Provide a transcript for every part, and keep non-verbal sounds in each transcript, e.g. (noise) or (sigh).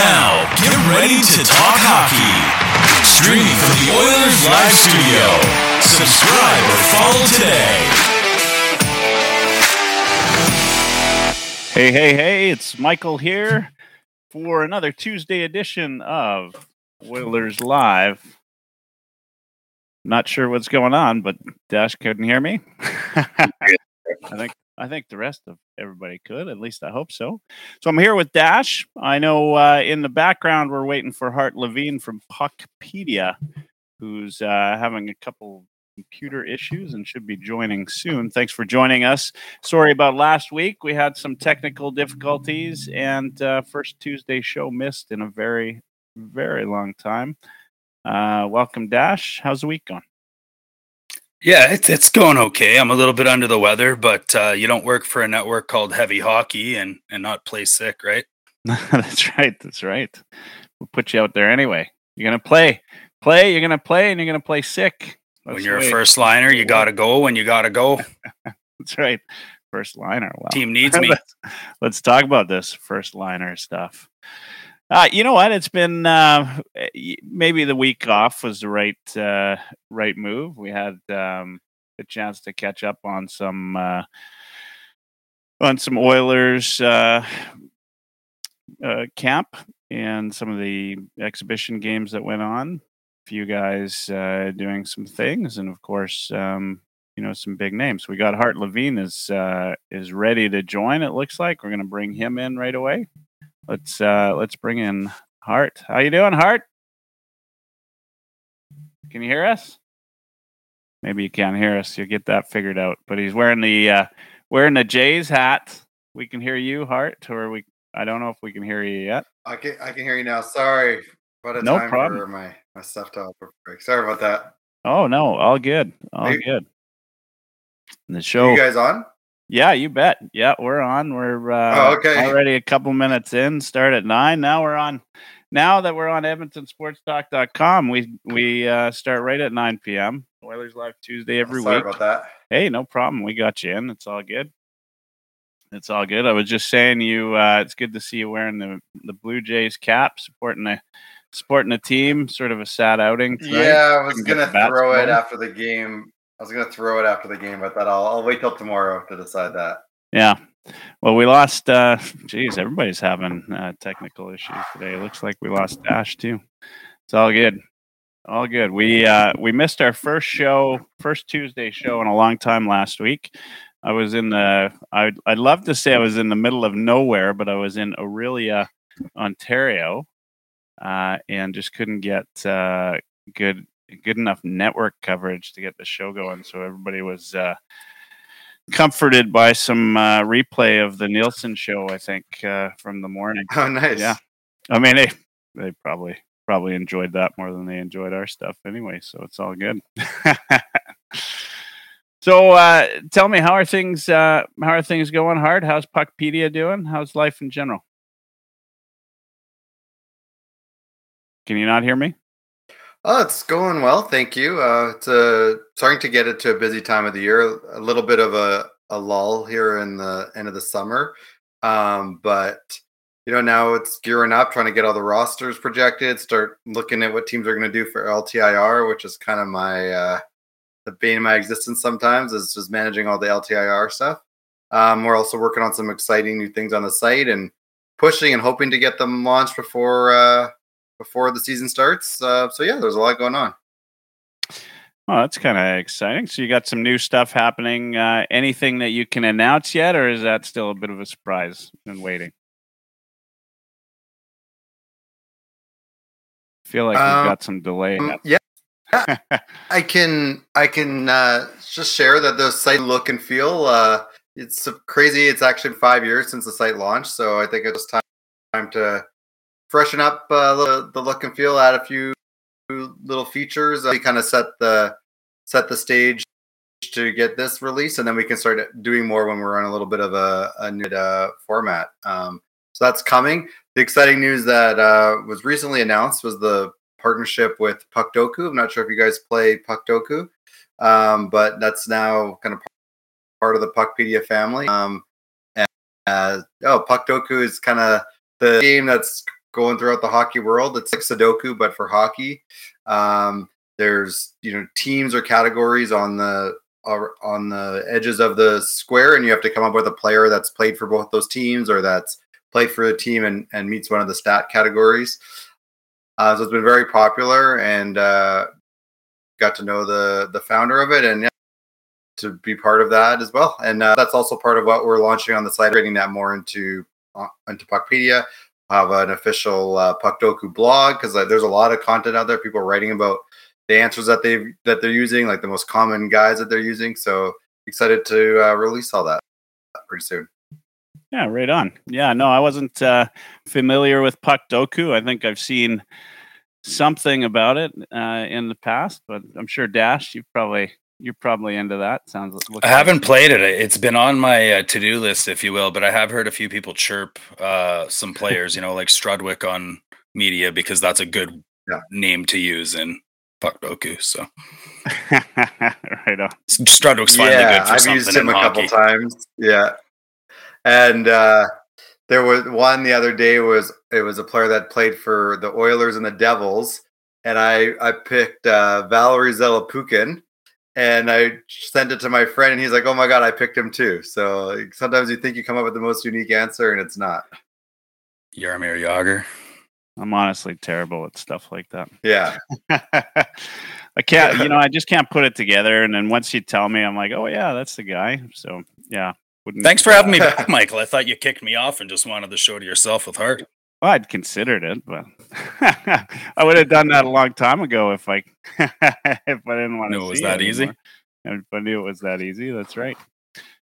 Now, get ready to talk hockey. Streaming from the Oilers Live Studio. Subscribe or follow today. Hey, hey, hey, it's Michael here for another Tuesday edition of Oilers Live. Not sure what's going on, but Dash couldn't hear me. (laughs) I think I think the rest of everybody could. At least I hope so. So I'm here with Dash. I know uh, in the background we're waiting for Hart Levine from Puckpedia, who's uh, having a couple computer issues and should be joining soon. Thanks for joining us. Sorry about last week. We had some technical difficulties and uh, first Tuesday show missed in a very, very long time. Uh, welcome, Dash. How's the week going? Yeah, it's it's going okay. I'm a little bit under the weather, but uh, you don't work for a network called Heavy Hockey and and not play sick, right? (laughs) that's right. That's right. We'll put you out there anyway. You're gonna play, play. You're gonna play, and you're gonna play sick. That's when you're a first liner, you got to go when you got to go. (laughs) that's right. First liner. Wow. Team needs (laughs) me. let's, let's talk about this first liner stuff. Uh, you know what? It's been uh, maybe the week off was the right uh, right move. We had um, a chance to catch up on some uh, on some Oilers uh, uh, camp and some of the exhibition games that went on. A few guys doing some things, and of course, um, you know some big names. We got Hart Levine is is ready to join. It looks like we're going to bring him in right away. Let's uh let's bring in Hart. How you doing, Hart? Can you hear us? Maybe you can't hear us. You'll get that figured out. But he's wearing the uh wearing the Jays hat. We can hear you, Hart, or we I don't know if we can hear you yet. I can I can hear you now. Sorry. What a no time problem. for my, my stuff to break. Sorry about that. Oh no, all good. All Are good. And the show you guys on? Yeah, you bet. Yeah, we're on. We're uh, oh, okay. already a couple minutes in. Start at nine. Now we're on. Now that we're on EdmontonSportsTalk.com, we we uh, start right at nine p.m. Oilers Live Tuesday every Sorry week. Sorry about that. Hey, no problem. We got you in. It's all good. It's all good. I was just saying you. Uh, it's good to see you wearing the the Blue Jays cap, supporting the supporting the team. Sort of a sad outing. Tonight. Yeah, I was gonna throw it after the game I was gonna throw it after the game. I thought I'll, I'll wait till tomorrow to decide that. Yeah. Well, we lost. uh Geez, everybody's having uh, technical issues today. It looks like we lost Dash too. It's all good. All good. We uh we missed our first show, first Tuesday show in a long time last week. I was in the. I'd I'd love to say I was in the middle of nowhere, but I was in Orillia, Ontario, uh, and just couldn't get uh, good good enough network coverage to get the show going. So everybody was uh, comforted by some uh, replay of the Nielsen show. I think uh, from the morning. Oh, nice. Yeah, I mean they they probably probably enjoyed that more than they enjoyed our stuff anyway. So it's all good. (laughs) so uh, tell me, how are things? Uh, how are things going? Hart? How's Puckpedia doing? How's life in general? Can you not hear me? Oh, it's going well, thank you. Uh, it's uh, starting to get it to a busy time of the year. A little bit of a, a lull here in the end of the summer, um, but you know now it's gearing up, trying to get all the rosters projected. Start looking at what teams are going to do for LTIR, which is kind of my uh, the bane of my existence. Sometimes is just managing all the LTIR stuff. Um, we're also working on some exciting new things on the site and pushing and hoping to get them launched before uh, before the season starts. Uh, so yeah, there's a lot going on. Well, that's kind of exciting. So you got some new stuff happening. Uh, anything that you can announce yet, or is that still a bit of a surprise and waiting? I feel like um, we've got some delay. Um, yeah, yeah. (laughs) I can I can uh, just share that the site look and feel. Uh, it's crazy. It's actually five years since the site launched, so I think it's time time to freshen up uh, the, the look and feel, add a few little features. Uh, we kind of set the set the stage to get this release, and then we can start doing more when we're on a little bit of a, a new uh, format. Um, so that's coming. The exciting news that uh, was recently announced was the partnership with Puckdoku. I'm not sure if you guys play Puckdoku, um, but that's now kind of part of the Puckpedia family. Um, and, uh, oh, Puckdoku is kind of the game that's going throughout the hockey world. It's like Sudoku, but for hockey. Um, there's you know teams or categories on the on the edges of the square, and you have to come up with a player that's played for both those teams or that's played for a team and, and meets one of the stat categories. Uh, so it's been very popular, and uh, got to know the the founder of it, and yeah, to be part of that as well. And uh, that's also part of what we're launching on the site, bringing that more into uh, into Puckpedia. Have an official uh, Puckdoku blog because there's a lot of content out there. People writing about the answers that they that they're using, like the most common guys that they're using. So excited to uh, release all that pretty soon. Yeah, right on. Yeah, no, I wasn't uh, familiar with Puckdoku. I think I've seen something about it uh, in the past, but I'm sure Dash, you've probably you're probably into that. Sounds. I haven't like. played it. It's been on my uh, to do list, if you will, but I have heard a few people chirp uh, some (laughs) players, you know, like Strudwick on media because that's a good yeah. name to use in Puckdoku. So (laughs) right on. Strudwick's finally yeah, good for I've something used him a hockey. couple times. Yeah, and uh, there was one the other day was it was a player that played for the Oilers and the Devils, and I I picked uh, Valeri Zelepukin. And I sent it to my friend, and he's like, "Oh my god, I picked him too." So sometimes you think you come up with the most unique answer, and it's not. Jaromir Jagr. I'm honestly terrible at stuff like that. Yeah. (laughs) I can't, you (laughs) know, I just can't put it together. And then once you tell me, I'm like, oh, yeah, that's the guy. So, yeah. Thanks for having me back, Michael. I thought you kicked me off and just wanted the show to yourself with Hart. Well, I'd considered it, but (laughs) I would have done that a long time ago if I (laughs) if I didn't want to. Knew it was that easy. If I knew it was that easy, that's right.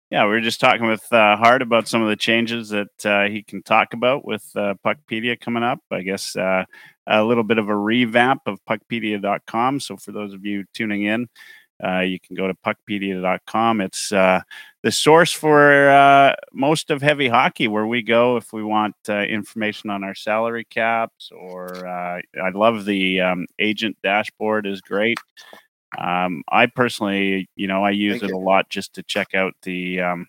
Yeah, we were just talking with uh, Hart about some of the changes that uh, he can talk about with uh, Puckpedia coming up. I guess uh, a little bit of a revamp of puckpedia.com. So for those of you tuning in, uh, you can go to puckpedia.com. It's uh, the source for uh, most of heavy hockey, where we go if we want uh, information on our salary caps. Or uh, I love the um, agent dashboard; is great. Um, I personally, you know, I use Thank it you. a lot just to check out the, um,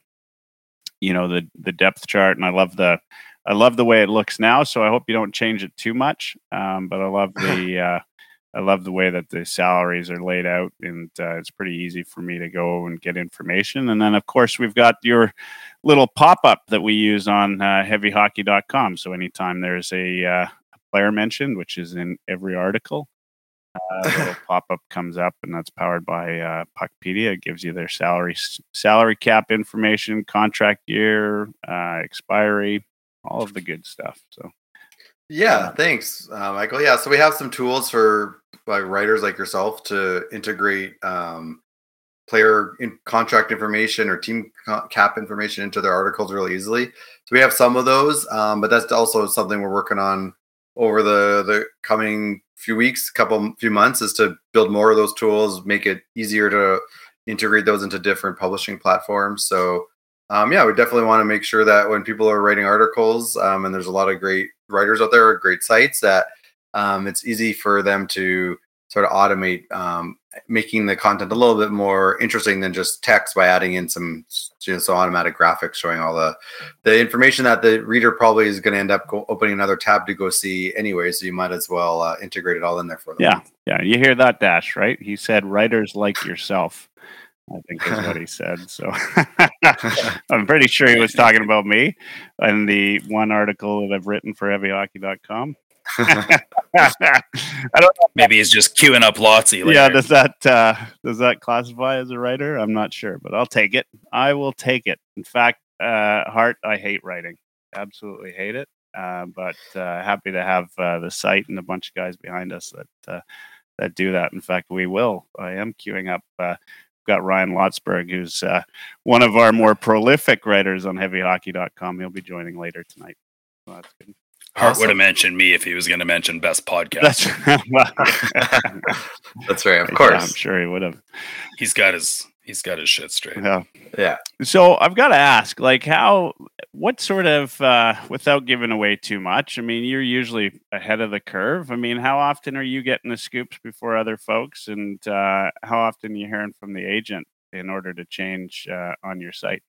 you know, the the depth chart, and I love the, I love the way it looks now. So I hope you don't change it too much. Um, but I love (laughs) the, uh, I love the way that the salaries are laid out, and uh, it's pretty easy for me to go and get information. And then, of course, we've got your little pop up that we use on uh, heavyhockey.com. So anytime there's a, uh, player mentioned, which is in every article, uh, little (laughs) pop up comes up, and that's powered by uh, Puckpedia. It gives you their salary salary cap information, contract year, uh, expiry, all of the good stuff. So, yeah, thanks, uh, Michael. Yeah, so we have some tools for like writers like yourself to integrate um, player in contract information or team cap information into their articles really easily. So we have some of those, um, but that's also something we're working on over the the coming few weeks, couple few months, is to build more of those tools, make it easier to integrate those into different publishing platforms. So um, yeah, we definitely want to make sure that when people are writing articles, um, and there's a lot of great writers out there, great sites, that um, it's easy for them to sort of automate um, making the content a little bit more interesting than just text by adding in some you know, some automatic graphics showing all the the information that the reader probably is going to end up go, opening another tab to go see anyway. So you might as well uh, integrate it all in there for them. Yeah, yeah. You hear that, Dash? Right? He said writers like yourself. I think is what he (laughs) said. So (laughs) I'm pretty sure he was talking about me and the one article that I've written for heavyhockey.com. (laughs) I don't know. Maybe he's just queuing up Lotsy. Later. Yeah, does that uh, does that classify as a writer? I'm not sure, but I'll take it. I will take it. In fact, uh, Hart, I hate writing. Absolutely hate it. Uh, but uh, happy to have uh, the site and a bunch of guys behind us that uh, that do that. In fact, we will. I am queuing up. Got Ryan Lotsberg, who's uh, one of our more prolific writers on HeavyHockey.com. He'll be joining later tonight. So that's good. Hart awesome. would have mentioned me if he was going to mention best podcast. That's, (laughs) That's right, of course. Yeah, I'm sure he would have. He's got his he's got his shit straight. Yeah, yeah. So I've got to ask, like, how, what sort of, uh, without giving away too much. I mean, you're usually ahead of the curve. I mean, how often are you getting the scoops before other folks, and uh, how often are you hearing from the agent in order to change uh, on your site?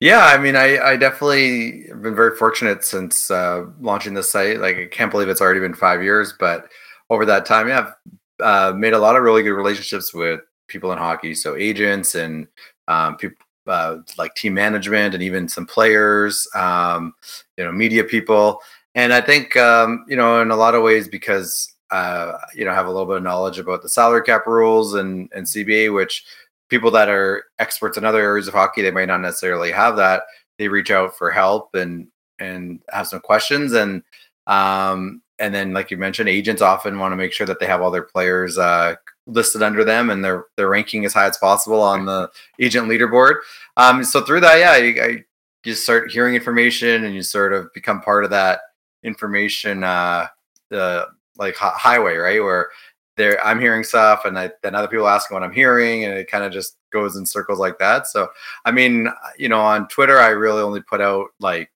Yeah, I mean, I, I definitely have been very fortunate since uh, launching this site. Like, I can't believe it's already been five years, but over that time, yeah, I've uh, made a lot of really good relationships with people in hockey. So agents and um, people uh, like team management and even some players, um, you know, media people. And I think, um, you know, in a lot of ways, because, uh, you know, have a little bit of knowledge about the salary cap rules and, and CBA, which people that are experts in other areas of hockey, they might not necessarily have that. They reach out for help and, and have some questions. And, um, and then, like you mentioned, agents often want to make sure that they have all their players uh, listed under them and their their ranking as high as possible on the agent leaderboard. Um, so through that, yeah, I, I, you start hearing information and you sort of become part of that information, uh, the like highway, right? Where there, I'm hearing stuff, and I, then other people ask what I'm hearing, and it kind of just goes in circles like that. So, I mean, you know, on Twitter, I really only put out like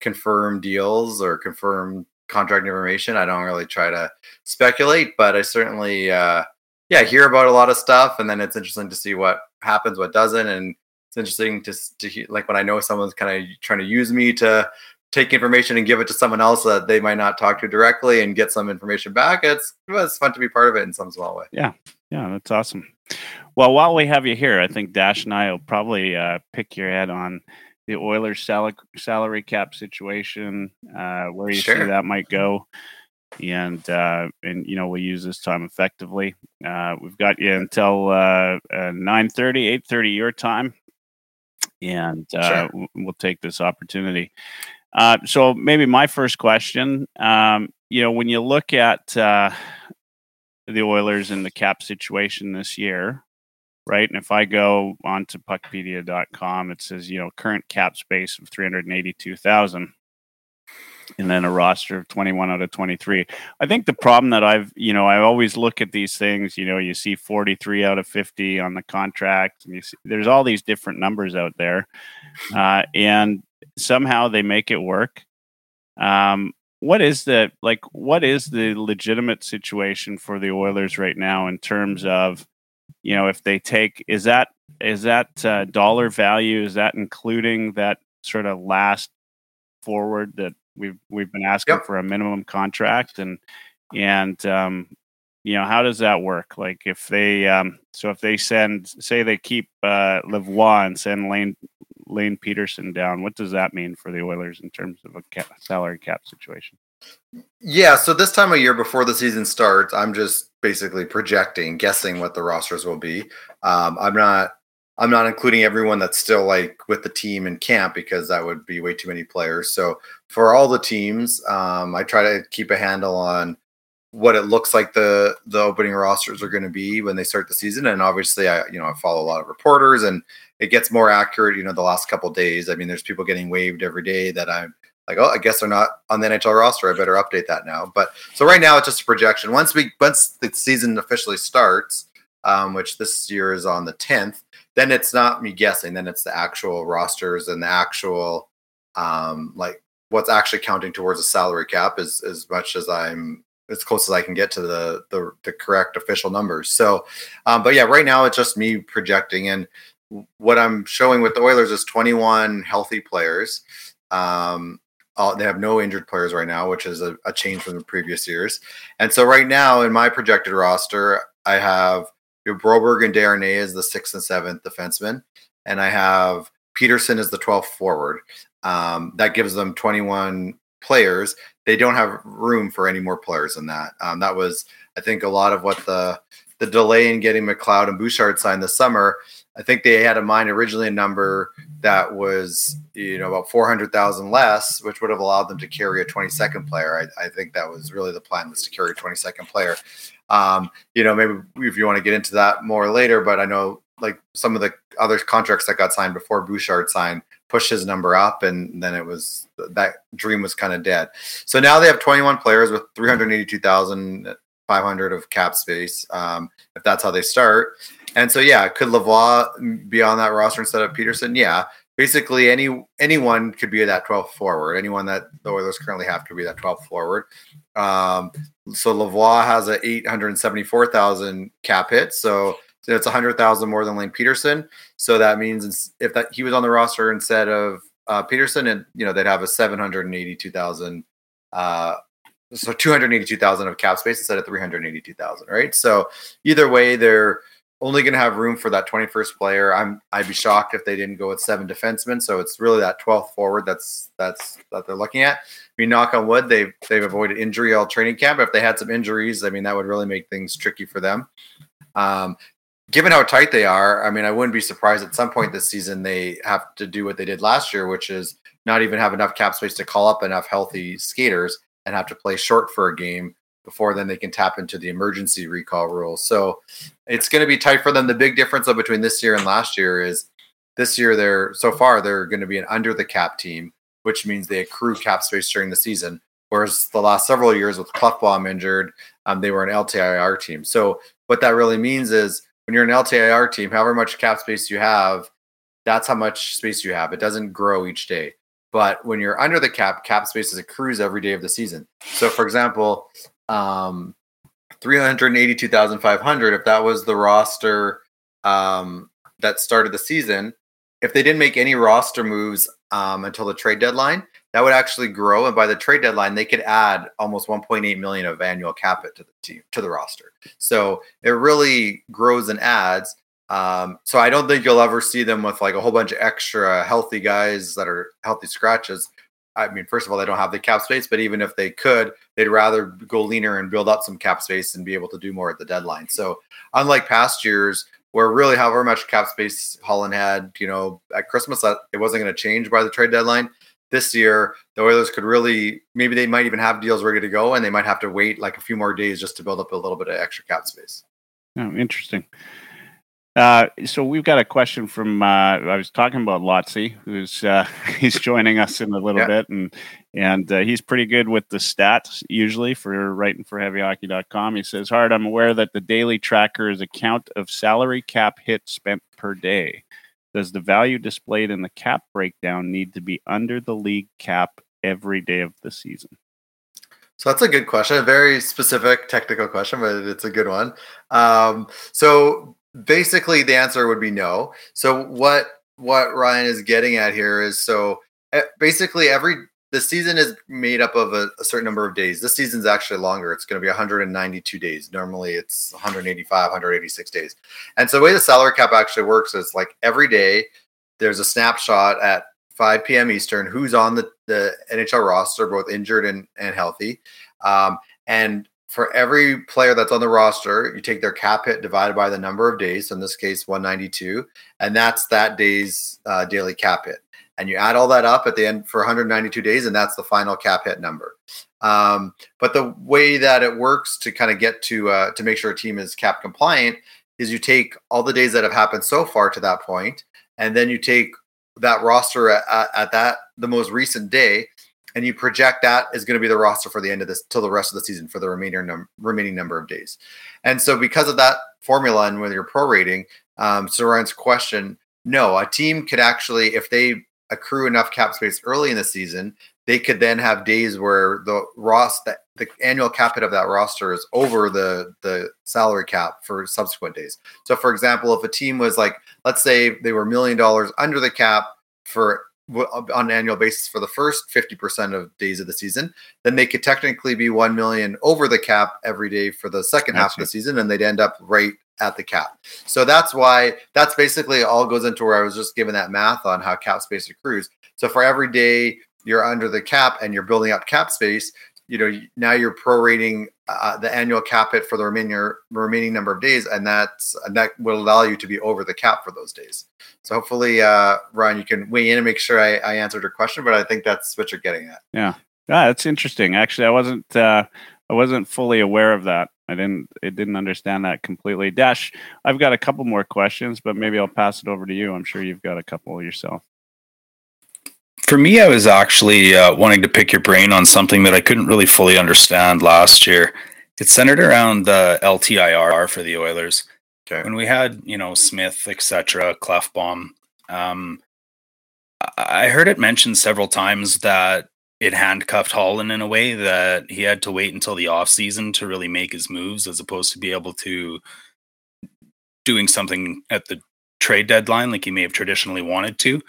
confirmed deals or confirmed contract information. I don't really try to speculate, but I certainly, uh, yeah, hear about a lot of stuff, and then it's interesting to see what happens, what doesn't, and it's interesting to to hear, like when I know someone's kind of trying to use me to take information and give it to someone else that they might not talk to directly and get some information back. It's it's fun to be part of it in some small way. Yeah, yeah, that's awesome. Well, while we have you here, I think Dash and I will probably uh, pick your head on the Oilers sal- salary cap situation, uh, where you sure. see that might go and uh, and you know we'll use this time effectively. Uh, we've got you until uh, uh, 9:30, 8:30 your time, and uh, sure. we'll take this opportunity. Uh, so maybe my first question, um, you know, when you look at uh, the Oilers and the cap situation this year, right? And if I go onto puckpedia.com, it says, you know, current cap space of 382,000 and then a roster of 21 out of 23. I think the problem that I've, you know, I always look at these things, you know, you see 43 out of 50 on the contract, and you see there's all these different numbers out there, uh, and somehow they make it work. Um, what is the like? What is the legitimate situation for the Oilers right now in terms of, you know, if they take is that is that uh, dollar value is that including that sort of last forward that We've we've been asking yep. for a minimum contract, and and um, you know how does that work? Like if they um, so if they send say they keep uh, Lavoie and send Lane Lane Pederson down, what does that mean for the Oilers in terms of a cap, salary cap situation? Yeah, so this time of year before the season starts, I'm just basically projecting, guessing what the rosters will be. Um, I'm not I'm not including everyone that's still like with the team in camp because that would be way too many players. So for all the teams, um, I try to keep a handle on what it looks like the the opening rosters are going to be when they start the season. And obviously, I you know I follow a lot of reporters, and it gets more accurate. You know, the last couple days. I mean, there's people getting waived every day that I'm like, oh, I guess they're not on the NHL roster. I better update that now. But so right now, it's just a projection. Once we once the season officially starts, um, which this year is on the 10th then it's not me guessing. Then it's the actual rosters and the actual um, like what's actually counting towards a salary cap is as much as I'm as close as I can get to the the, the correct official numbers. So, um, but yeah, right now it's just me projecting, and what I'm showing with the Oilers is 21 healthy players. Um, they have no injured players right now, which is a, a change from the previous years. And so right now in my projected roster, I have Broberg and Desharnais as the sixth and seventh defenseman, and I have Pederson as the 12th forward. Um, that gives them 21 players. They don't have room for any more players than that. Um, that was, I think, a lot of what the the delay in getting McLeod and Bouchard signed this summer. I think they had in mind originally a number that was, you know, about 400,000 less, which would have allowed them to carry a 22nd player. I, I, think that was really the plan was to carry a 22nd player. Um, you know, maybe if you want to get into that more later, but I know like some of the other contracts that got signed before Bouchard signed pushed his number up, and then it was that dream was kind of dead. So now they have 21 players with 382,500 of cap space. Um, if that's how they start, and so yeah, could Lavoie be on that roster instead of Pederson? Yeah, basically any anyone could be that 12th forward. Anyone that the Oilers currently have could be that 12th forward. Um, so Lavoie has a 874,000 cap hit. So it's a hundred thousand more than Lane Pederson. So that means if that he was on the roster instead of uh, Pederson, and you know they'd have a seven hundred and eighty-two thousand. Uh, so 282,000 of cap space instead of 382,000, right? So either way, they're only going to have room for that 21st player. I'm I'd be shocked if they didn't go with seven defensemen. So it's really that 12th forward that's that's that they're looking at. I mean, knock on wood, they've they've avoided injury all training camp. If they had some injuries, I mean, that would really make things tricky for them. Um, given how tight they are, I mean, I wouldn't be surprised at some point this season they have to do what they did last year, which is not even have enough cap space to call up enough healthy skaters and have to play short for a game before then they can tap into the emergency recall rule. So it's going to be tight for them. The big difference though between this year and last year is this year they're so far they're going to be an under the cap team, which means they accrue cap space during the season. Whereas the last several years with Klefbom injured, um, they were an LTIR team. So what that really means is when you're an LTIR team, however much cap space you have, that's how much space you have. It doesn't grow each day. But when you're under the cap, cap space accrues every day of the season. So, for example, um, 382,500, if that was the roster um, that started the season, if they didn't make any roster moves um, until the trade deadline, that would actually grow. And by the trade deadline, they could add almost 1.8 million of annual cap it to the team, to the roster. So it really grows and adds. Um, so I don't think you'll ever see them with like a whole bunch of extra healthy guys that are healthy scratches. I mean, first of all, they don't have the cap space, but even if they could, they'd rather go leaner and build up some cap space and be able to do more at the deadline. So, unlike past years, where really however much cap space Holland had, you know, at Christmas, it wasn't going to change by the trade deadline. This year, the Oilers could really maybe they might even have deals ready to go, and they might have to wait like a few more days just to build up a little bit of extra cap space. Oh, interesting. Uh, so we've got a question from uh, I was talking about Lotzi, who's uh, (laughs) he's joining us in a little yeah. bit, and and uh, he's pretty good with the stats usually for writing for HeavyHockey.com. He says, "Hart, I'm aware that the daily tracker is a count of salary cap hits spent per day. Does the value displayed in the cap breakdown need to be under the league cap every day of the season?" So that's a good question, a very specific technical question, but it's a good one. Um, so basically the answer would be no. So what what Ryan is getting at here is so eh, basically every the season is made up of a, a, certain number of days. This season's actually longer. It's going to be 192 days. Normally it's 185, 186 days. And so the way the salary cap actually works is like every day there's a snapshot at 5 p.m. Eastern who's on the, the NHL roster, both injured and, and healthy. Um, and for every player that's on the roster, you take their cap hit divided by the number of days. So in this case, 192, and that's that day's uh, daily cap hit. And you add all that up at the end for 192 days, and that's the final cap hit number. Um, but the way that it works to kind of get to uh, to make sure a team is cap compliant is you take all the days that have happened so far to that point, and then you take that roster at, at that the most recent day, and you project that is going to be the roster for the end of this till the rest of the season for the remaining num- remaining number of days. And so, because of that formula and with your prorating, um, so Ryan's question, no, a team could actually, if they accrue enough cap space early in the season, they could then have days where the Ross the, the annual cap hit of that roster is over the the salary cap for subsequent days. So, for example, if a team was like, let's say they were million dollars under the cap for Uh, on an annual basis for the first 50% of days of the season, then they could technically be 1 million over the cap every day for the second that's half of the season and they'd end up right at the cap. So that's why that's basically all goes into where I was just giving that math on how cap space accrues. So for every day you're under the cap and you're building up cap space, you know now you're prorating uh, the annual cap hit for the remaining remaining number of days, and that's and that will allow you to be over the cap for those days. So hopefully, uh, Ryan, you can weigh in and make sure I, I answered your question. But I think that's what you're getting at. Yeah, yeah, that's interesting. Actually, I wasn't uh, I wasn't fully aware of that. I didn't I didn't understand that completely. Dash, I've got a couple more questions, but maybe I'll pass it over to you. I'm sure you've got a couple yourself. For me, I was actually uh, wanting to pick your brain on something that I couldn't really fully understand last year. It's centered around the LTIR for the Oilers. Okay. When we had, you know, Smith, etc., Klefbom, um, I heard it mentioned several times that it handcuffed Holland in a way that he had to wait until the off season to really make his moves, as opposed to be able to doing something at the trade deadline like he may have traditionally wanted to.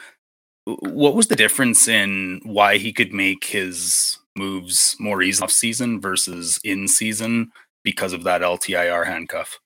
What was the difference in why he could make his moves more easily off season versus in season because of that LTIR handcuff?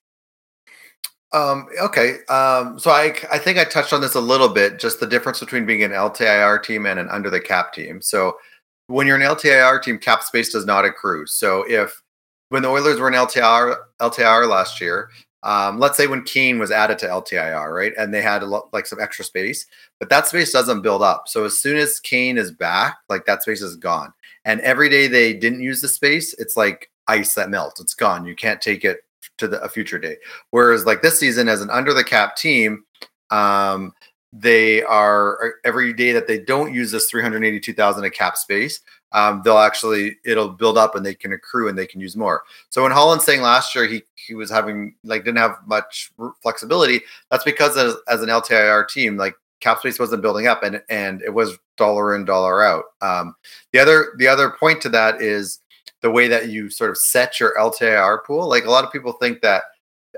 Um, okay. Um, so I, I think I touched on this a little bit, just the difference between being an LTIR team and an under the cap team. So when you're an LTIR team, cap space does not accrue. So if when the Oilers were an LTIR LTIR last year, um, let's say when Kane was added to LTIR, right, and they had a lot, like some extra space, but that space doesn't build up. So as soon as Kane is back, like that space is gone. And every day they didn't use the space, it's like ice that melts. It's gone. You can't take it to the, a future day. Whereas like this season, as an under the cap team, um, they are every day that they don't use this 382,000 of cap space, um, they'll actually it'll build up and they can accrue and they can use more. So when Holland's saying last year he he was having like didn't have much flexibility, that's because as, as an LTIR team, like cap space wasn't building up and and it was dollar in dollar out. Um, the other the other point to that is the way that you sort of set your LTIR pool. Like a lot of people think that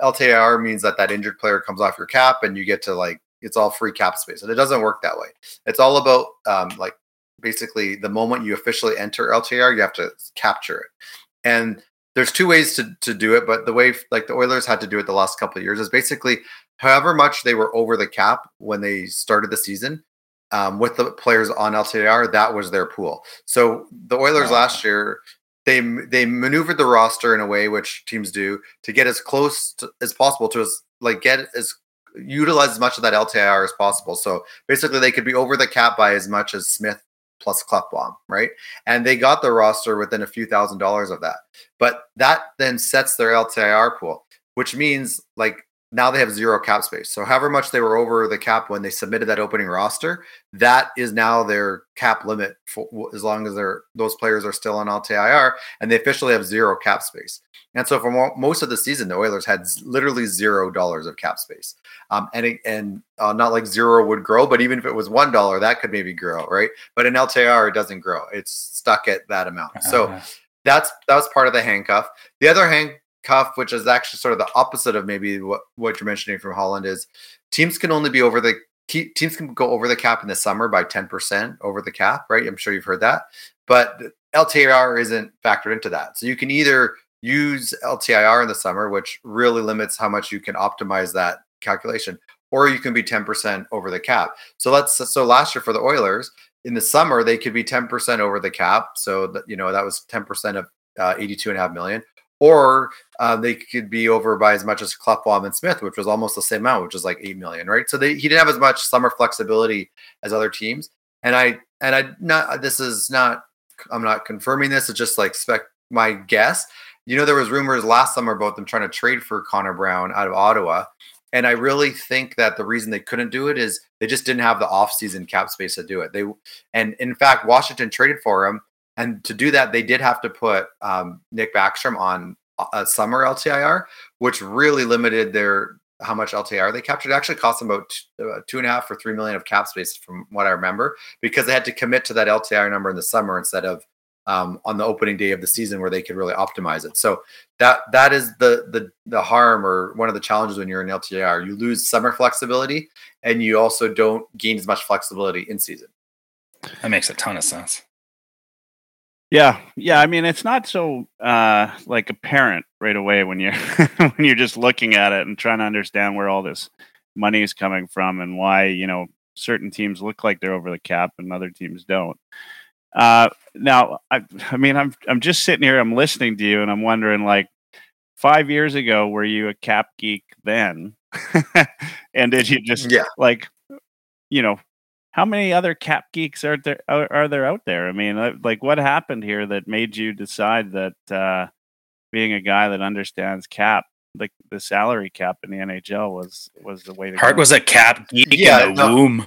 LTIR means that that injured player comes off your cap and you get to like it's all free cap space, and it doesn't work that way. It's all about um, like basically the moment you officially enter LTR, you have to capture it. And there's two ways to, to do it, but the way like the Oilers had to do it the last couple of years is basically however much they were over the cap when they started the season um, with the players on LTR, that was their pool. So the Oilers last year, they they maneuvered the roster in a way which teams do to get as close to, as possible to as like get as utilize as much of that LTIR as possible. So basically, they could be over the cap by as much as Smith plus Klefbom, right? And they got the roster within a few thousand dollars of that. But that then sets their LTIR pool, which means like now they have zero cap space. So however much they were over the cap when they submitted that opening roster, that is now their cap limit for as long as they're those players are still on LTIR and they officially have zero cap space. And so for most of the season, the Oilers had literally zero dollars of cap space. Um, and it, and uh, not like zero would grow, but even if it was one dollar, that could maybe grow, right? But in LTIR, it doesn't grow; it's stuck at that amount. So uh-huh. that's that was part of the handcuff. The other handcuff, which is actually sort of the opposite of maybe what what you're mentioning from Holland, is teams can only be over the teams can go over the cap in the summer by 10% over the cap, right? I'm sure you've heard that. But LTIR isn't factored into that. So you can either use LTIR in the summer, which really limits how much you can optimize that calculation, or you can be 10% over the cap. So let's so last year for the Oilers in the summer they could be 10% over the cap. So that you know that was 10% of uh, 82 and a half million. Or uh, they could be over by as much as Klefbom and Smith, which was almost the same amount, which is like eight million, right? So they, he didn't have as much summer flexibility as other teams. And I and I not this is not I'm not confirming this. It's just like spec my guess you know, there was rumors last summer about them trying to trade for Connor Brown out of Ottawa. And I really think that the reason they couldn't do it is they just didn't have the offseason cap space to do it. They and in fact, Washington traded for him. And to do that, they did have to put um, Nick Backstrom on a summer LTIR, which really limited their how much LTIR they captured. It actually cost them about two, uh, two and a half or three million of cap space, from what I remember, because they had to commit to that LTIR number in the summer instead of um, on the opening day of the season where they could really optimize it. So that that is the the the harm or one of the challenges when you're in LTIR. You lose summer flexibility and you also don't gain as much flexibility in season. That makes a ton of sense. Yeah, yeah. I mean, it's not so uh, like apparent right away when you're (laughs) when you're just looking at it and trying to understand where all this money is coming from and why you know certain teams look like they're over the cap and other teams don't. Uh, now, I, I mean, I'm I'm just sitting here, I'm listening to you, and I'm wondering, like, five years ago, were you a cap geek then? (laughs) and did you just yeah. like, you know, how many other cap geeks are there are, are there out there? I mean, uh, like, what happened here that made you decide that uh, being a guy that understands cap like the salary cap in the NHL was was the way to Hart go. was a cap geek yeah, in the no, womb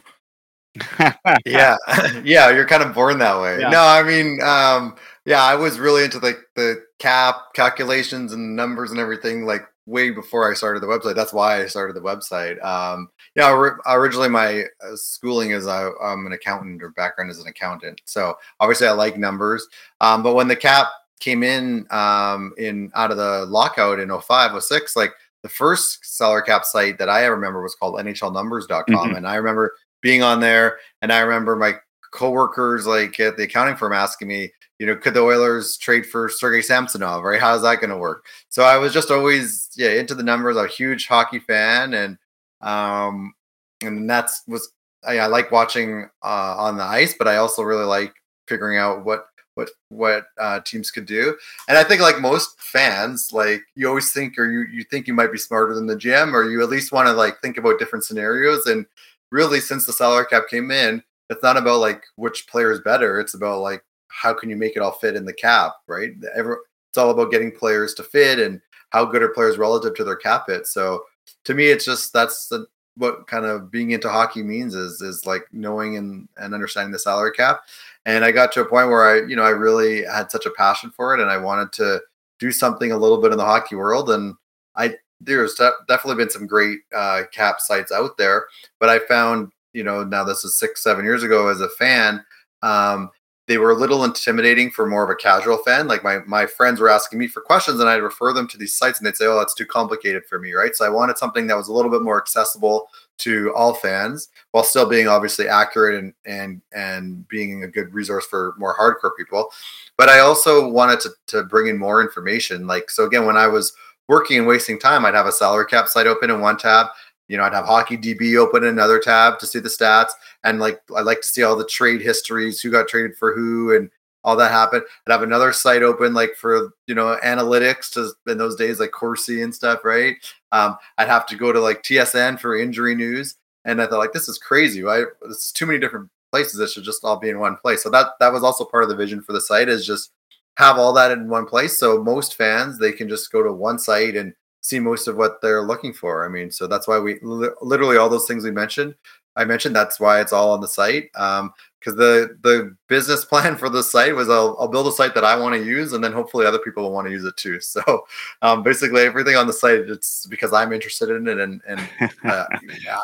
(laughs) yeah, (laughs) yeah, you're kind of born that way. Yeah. No, I mean, um, yeah, I was really into like the cap calculations and numbers and everything like way before I started the website. That's why I started the website. Um, yeah, originally my uh, schooling is I, am an accountant or background as an accountant, so obviously I like numbers. Um, but when the cap came in um, in out of the lockout in 05, 06, like the first salary cap site that I remember was called NHLnumbers.com, mm-hmm. and I remember being on there, and I remember my coworkers like at the accounting firm asking me, you know, could the Oilers trade for Sergei Samsonov, right? How's that going to work? So I was just always yeah into the numbers. I'm a huge hockey fan, and um, and that's was I, I like watching uh, on the ice, but I also really like figuring out what what what uh, teams could do. And I think like most fans, like you always think or you you think you might be smarter than the GM, or you at least want to like think about different scenarios. And really, since the salary cap came in, it's not about like which player is better. It's about like how can you make it all fit in the cap, right? Every, it's all about getting players to fit and how good are players relative to their cap hit. So to me, it's just that's the, what kind of being into hockey means is is like knowing and, and understanding the salary cap. And I got to a point where I, you know, I really had such a passion for it and I wanted to do something a little bit in the hockey world. And I there's definitely been some great uh, cap sites out there, but I found, you know, now this is six, seven years ago as a fan, um, they were a little intimidating for more of a casual fan. Like my my friends were asking me for questions, and I'd refer them to these sites, and they'd say, "Oh, that's too complicated for me." Right. So I wanted something that was a little bit more accessible to all fans, while still being obviously accurate and and and being a good resource for more hardcore people. But I also wanted to to bring in more information. Like so, again, when I was working and wasting time, I'd have a salary cap site open in one tab you know, I'd have Hockey DB open another tab to see the stats, and like I like to see all the trade histories, who got traded for who, and all that happen. I'd have another site open like for you know analytics to in those days like Corsi and stuff, right? Um, I'd have to go to like TSN for injury news, and I thought like this is crazy, right? This is too many different places. It should just all be in one place. So that that was also part of the vision for the site is just have all that in one place. So most fans they can just go to one site and see most of what they're looking for. I mean, so that's why we li- literally all those things we mentioned. I mentioned that's why it's all on the site. Um, because the the business (laughs) plan for the site was I'll, I'll build a site that I want to use, and then hopefully other people will want to use it too. (laughs) So um, basically, everything on the site it's because I'm interested in it, and and (laughs) uh,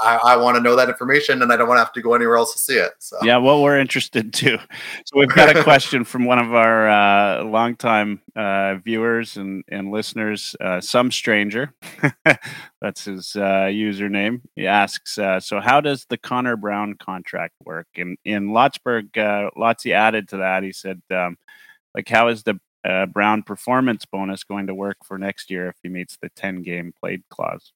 I, I want to know that information, and I don't want to have to go anywhere else to see it. So yeah, well, we're interested too. So we've got a question from one of our uh, longtime uh, viewers and and listeners, uh, some stranger. That's his uh, username. He asks, uh, so how does the Connor Brown contract work? In in Lotsberg, uh, Lotzi added to that. He said, um, like, how is the uh, Brown performance bonus going to work for next year if he meets the 10 game played clause?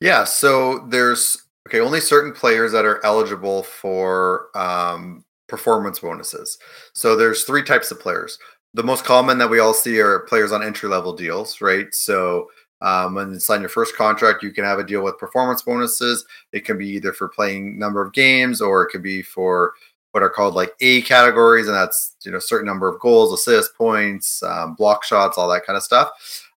Yeah, so there's okay, only certain players that are eligible for um, performance bonuses. So there's three types of players. The most common that we all see are players on entry level deals, right? So um, when you sign your first contract, you can have a deal with performance bonuses. It can be either for playing number of games or it could be for what are called like A categories, and that's you know certain number of goals, assists, points, um, block shots, all that kind of stuff.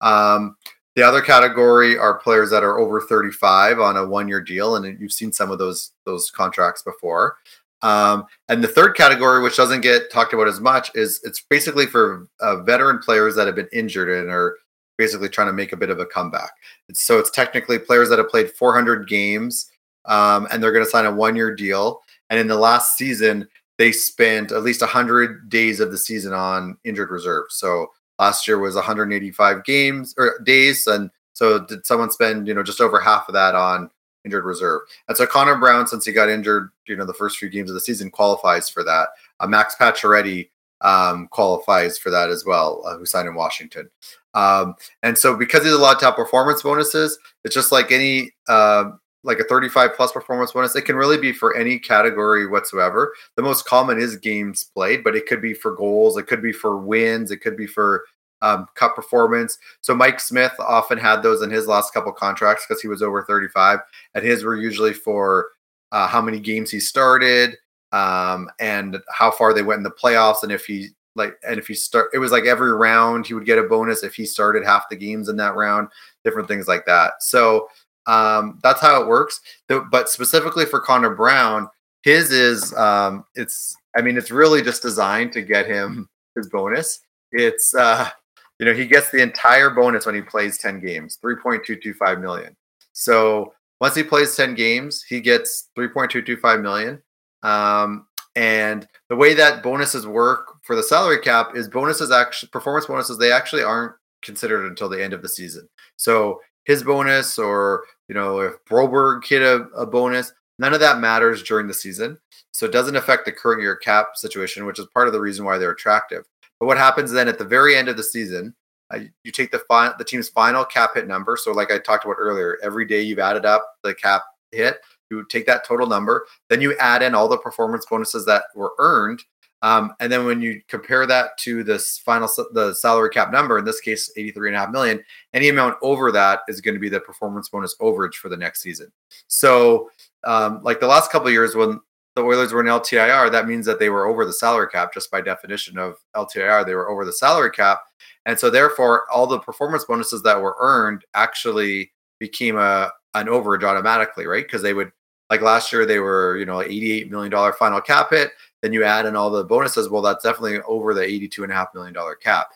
Um, the other category are players that are over 35 on a one-year deal, and you've seen some of those those contracts before. Um, and the third category, which doesn't get talked about as much, is it's basically for uh, veteran players that have been injured and are basically trying to make a bit of a comeback. It's, so it's technically players that have played 400 games um, and they're going to sign a one year deal. And in the last season, they spent at least 100 days of the season on injured reserve. So last year was 185 games or days. And so did someone spend, you know, just over half of that on injured reserve? And so Connor Brown, since he got injured, you know, the first few games of the season qualifies for that. Uh, Max Pacioretty um, qualifies for that as well, uh, who signed in Washington. Um, and so because a lot of top performance bonuses, it's just like any uh, like a 35 plus performance bonus. It can really be for any category whatsoever. The most common is games played, but it could be for goals, it could be for wins, it could be for um, cup performance. So Mike Smith often had those in his last couple contracts because he was over 35, and his were usually for uh, how many games he started um, and how far they went in the playoffs, and if he like and if he start it was like every round he would get a bonus if he started half the games in that round different things like that so um that's how it works. But specifically for connor brown his is um it's i mean it's really just designed to get him his bonus. It's uh you know he gets the entire bonus when he plays 10 games 3.225 million. So once he plays 10 games he gets 3.225 million. Um and the way that bonuses work for the salary cap is bonuses actually performance bonuses they actually aren't considered until the end of the season. So his bonus, or you know, if Broberg hit a, a bonus, none of that matters during the season. So it doesn't affect the current year cap situation, which is part of the reason why they're attractive. But what happens then at the very end of the season? Uh, you take the fi- the team's final cap hit number. So, like I talked about earlier, every day you've added up the cap hit, you take that total number, then you add in all the performance bonuses that were earned, um, and then when you compare that to this final the salary cap number, in this case, eighty three and a half million, any amount over that is going to be the performance bonus overage for the next season. So, um, like the last couple years when the Oilers were in LTIR, that means that they were over the salary cap just by definition of LTIR. They were over the salary cap. And so therefore all the performance bonuses that were earned actually became a an overage automatically, right? Because they would like last year they were, you know, $88 million final cap hit. Then you add in all the bonuses. Well, that's definitely over the $82.5 million cap.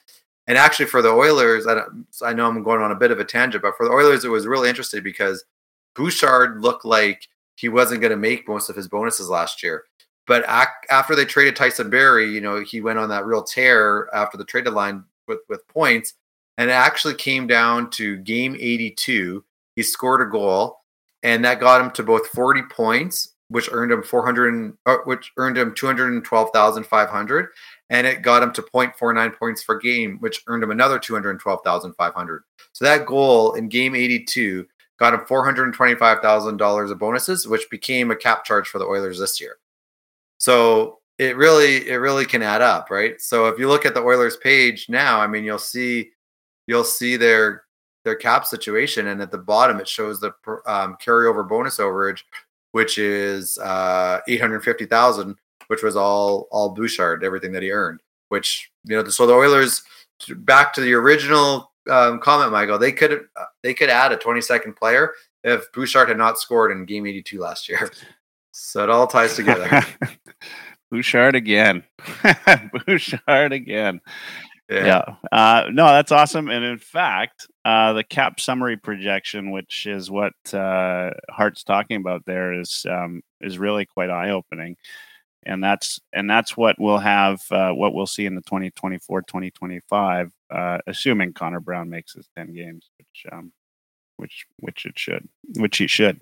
And actually for the Oilers, I, I know I'm going on a bit of a tangent, but for the Oilers, it was really interesting because Bouchard looked like he wasn't going to make most of his bonuses last year. But after they traded Tyson Barrie, you know, he went on that real tear after the trade deadline with, with points. And it actually came down to game 82. He scored a goal, and that got him to both 40 points, which earned him 400, uh, which earned him 212,500, and it got him to 0.49 points per game, which earned him another 212,500. So that goal in game 82 got him $425,000 of bonuses, which became a cap charge for the Oilers this year. So it really it really can add up, right? So if you look at the Oilers page now, I mean, you'll see you'll see their their cap situation, and at the bottom it shows the um, carryover bonus overage, which is uh, eight hundred fifty thousand, which was all all Bouchard, everything that he earned. Which you know, so the Oilers back to the original um, comment, Michael, they could uh, they could add a twenty second player if Bouchard had not scored in Game eighty two last year. So it all ties together. (laughs) Bouchard again. (laughs) Bouchard again. Yeah. yeah. Uh, no, that's awesome. And in fact, uh, the cap summary projection, which is what uh, Hart's talking about there, is um, is really quite eye opening. And that's and that's what we'll have, uh, what we'll see in the 2024-2025, uh, assuming Connor Brown makes his 10 games, which um, which which it should, which he should.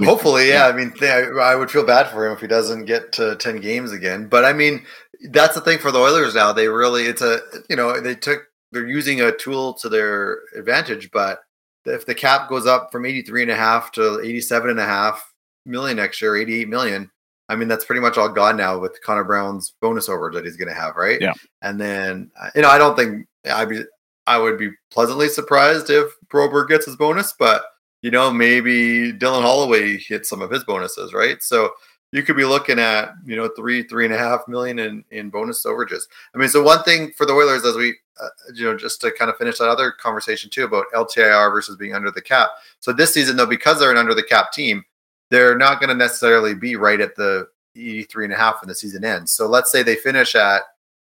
Hopefully, yeah. I mean, I would feel bad for him if he doesn't get to ten games again. But I mean, that's the thing for the Oilers now. They really, it's a, you know, they took, they're using a tool to their advantage. But if the cap goes up from 83 and a half to 87 and a half million next year, 88 million, I mean, that's pretty much all gone now with Connor Brown's bonus over that he's going to have, right? Yeah. And then, uh, you know, I don't think I'd be, I would be pleasantly surprised if Broberg gets his bonus, but you know, maybe Dylan Holloway hits some of his bonuses, right? So you could be looking at, you know, three, three and a half million in, in bonus overages. I mean, so one thing for the Oilers, as we, uh, you know, just to kind of finish that other conversation too about LTIR versus being under the cap. So this season, though, because they're an under the cap team, they're not going to necessarily be right at the 83 and a half when the season ends. So let's say they finish at,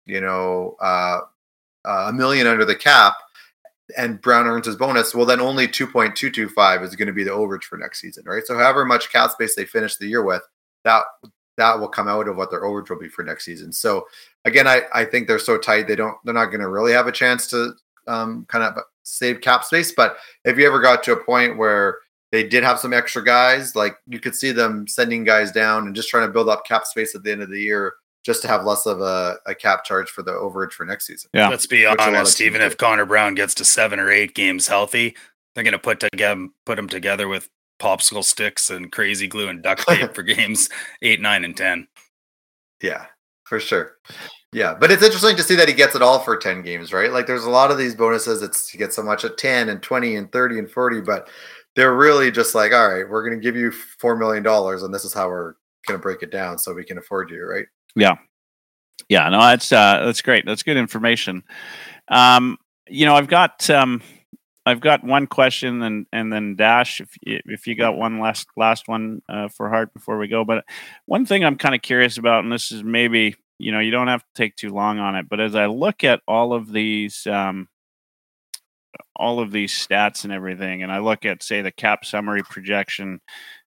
you know, uh, uh, a million under the cap and Brown earns his bonus, well, then only 2.225 is going to be the overage for next season, right? So, however much cap space they finish the year with, that that will come out of what their overage will be for next season. So, again, I, I think they're so tight they don't they're not going to really have a chance to um, kind of save cap space. But if you ever got to a point where they did have some extra guys, like you could see them sending guys down and just trying to build up cap space at the end of the year just to have less of a, a cap charge for the overage for next season. Yeah. Let's be honest, even if Connor Brown gets to seven or eight games healthy, they're going to put together put them together with popsicle sticks and crazy glue and duct tape (laughs) for games eight, nine, and ten. Yeah, for sure. Yeah, but it's interesting to see that he gets it all for 10 games, right? Like there's a lot of these bonuses. It's you get so much at 10 and 20 and 30 and 40, but they're really just like, all right, we're going to give you $4 million and this is how we're going to break it down so we can afford you, right? Yeah. Yeah, no, that's uh, that's great. That's good information. Um, you know, I've got um, I've got one question, and and then Dash, if you, if you got one last last one uh, for Hart before we go. But one thing I'm kind of curious about, and this is maybe you know you don't have to take too long on it, but as I look at all of these um, all of these stats and everything, and I look at say the cap summary projection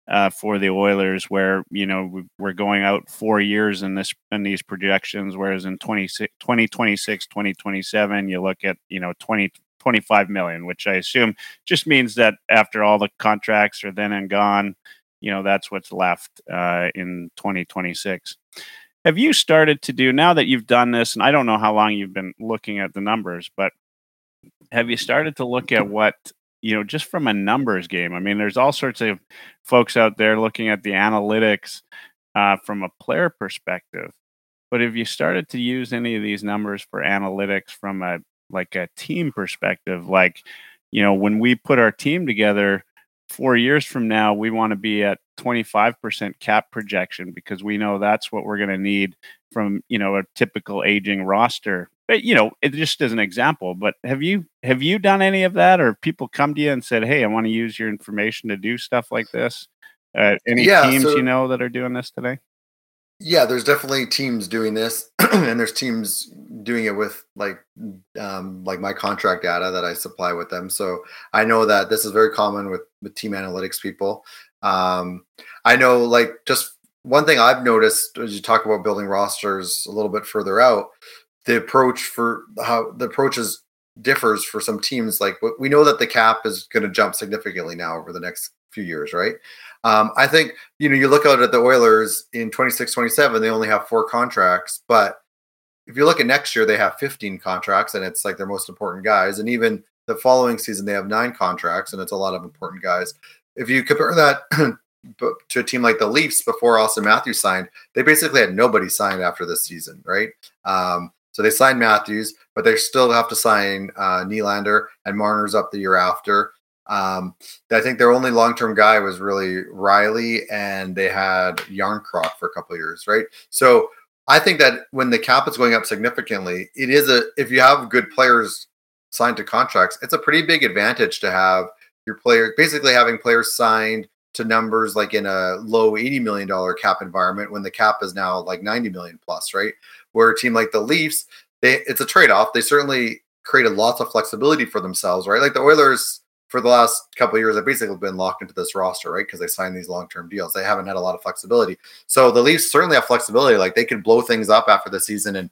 uh, for the Oilers, where you know we're going out four years in this in these projections, whereas in 2026, 2027, you look at you know 20, 25 million, which I assume just means that after all the contracts are then and gone, you know that's what's left uh, in 2026. Have you started to do now that you've done this, and I don't know how long you've been looking at the numbers, but have you started to look at what you know just from a numbers game? I mean, there's all sorts of folks out there looking at the analytics uh, from a player perspective, but if you started to use any of these numbers for analytics from a like a team perspective? Like, you know, when we put our team together, four years from now, we want to be at 25% cap projection because we know that's what we're going to need from, you know, a typical aging roster. But, you know, it just as an example, but have you have you done any of that or people come to you and said, "Hey, I want to use your information to do stuff like this?" Uh, any yeah, teams so, you know that are doing this today? Yeah, there's definitely teams doing this, (clears throat) and there's teams doing it with like um, like my contract data that I supply with them. So I know that this is very common with with team analytics people. Um, I know like just one thing I've noticed as you talk about building rosters a little bit further out, the approach for how the approach is differs for some teams. Like we know that the cap is going to jump significantly now over the next few years, right? Um, I think, you know, you look out at the Oilers in 26, 27, they only have four contracts. But if you look at next year, they have 15 contracts and it's like their most important guys. And even the following season, they have nine contracts and it's a lot of important guys. If you compare that (clears throat) to a team like the Leafs before Auston Matthews signed, they basically had nobody signed after this season, right? Um, so they signed Matthews, but they still have to sign uh, Nylander and Marner's up the year after. Um, I think their only long term guy was really Rielly, and they had Järnkrok for a couple years, right? So I think that when the cap is going up significantly, it is a if you have good players signed to contracts, it's a pretty big advantage to have your player basically having players signed to numbers like in a low $80 million cap environment when the cap is now like 90 million plus, right? Where a team like the Leafs, they it's a trade-off. They certainly created lots of flexibility for themselves, right? Like the Oilers for the last couple years, they've basically been locked into this roster, right? Because they signed these long-term deals. They haven't had a lot of flexibility. So the Leafs certainly have flexibility. Like they could blow things up after the season and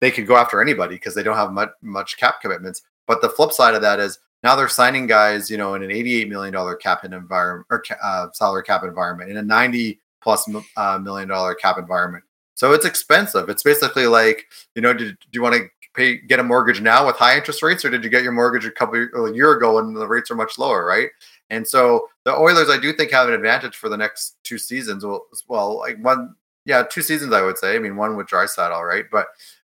they could go after anybody because they don't have much, much cap commitments. But the flip side of that is now they're signing guys, you know, in an $88 million cap environment or uh, salary cap environment, in a 90 plus uh, million dollar cap environment. So it's expensive. It's basically like, you know, do, do you want to pay get a mortgage now with high interest rates, or did you get your mortgage a couple a year ago and the rates are much lower, right? And so the Oilers, I do think, have an advantage for the next two seasons. Well, well, like one, yeah, two seasons, I would say. I mean, one with Draisaitl, right? But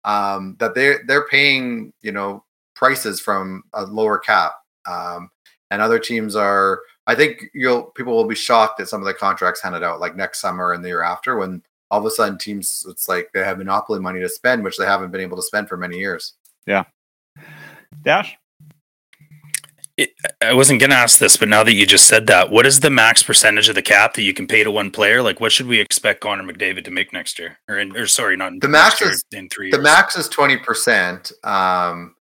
um, that they they're paying, you know, prices from a lower cap, um, and other teams are. I think you'll people will be shocked at some of the contracts handed out, like next summer and the year after, when all of a sudden teams it's like they have monopoly money to spend which they haven't been able to spend for many years yeah dash it, I wasn't going to ask this, but now that you just said that, what is the max percentage of the cap that you can pay to one player? Like, what should we expect Connor McDavid to make next year? Or, in, or sorry, not the max is in three. The years. max is twenty percent. Um,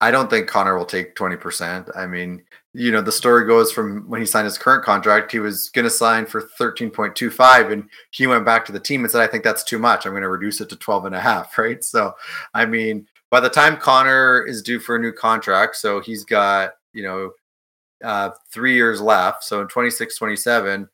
I don't think Connor will take twenty percent. I mean, you know, the story goes from when he signed his current contract, he was going to sign for 13.25 and he went back to the team and said, I think that's too much. I'm going to reduce it to 12 and a half. (laughs) Right. So, I mean, by the time Connor is due for a new contract, so he's got, you know, uh, three years left. So in 26, 27,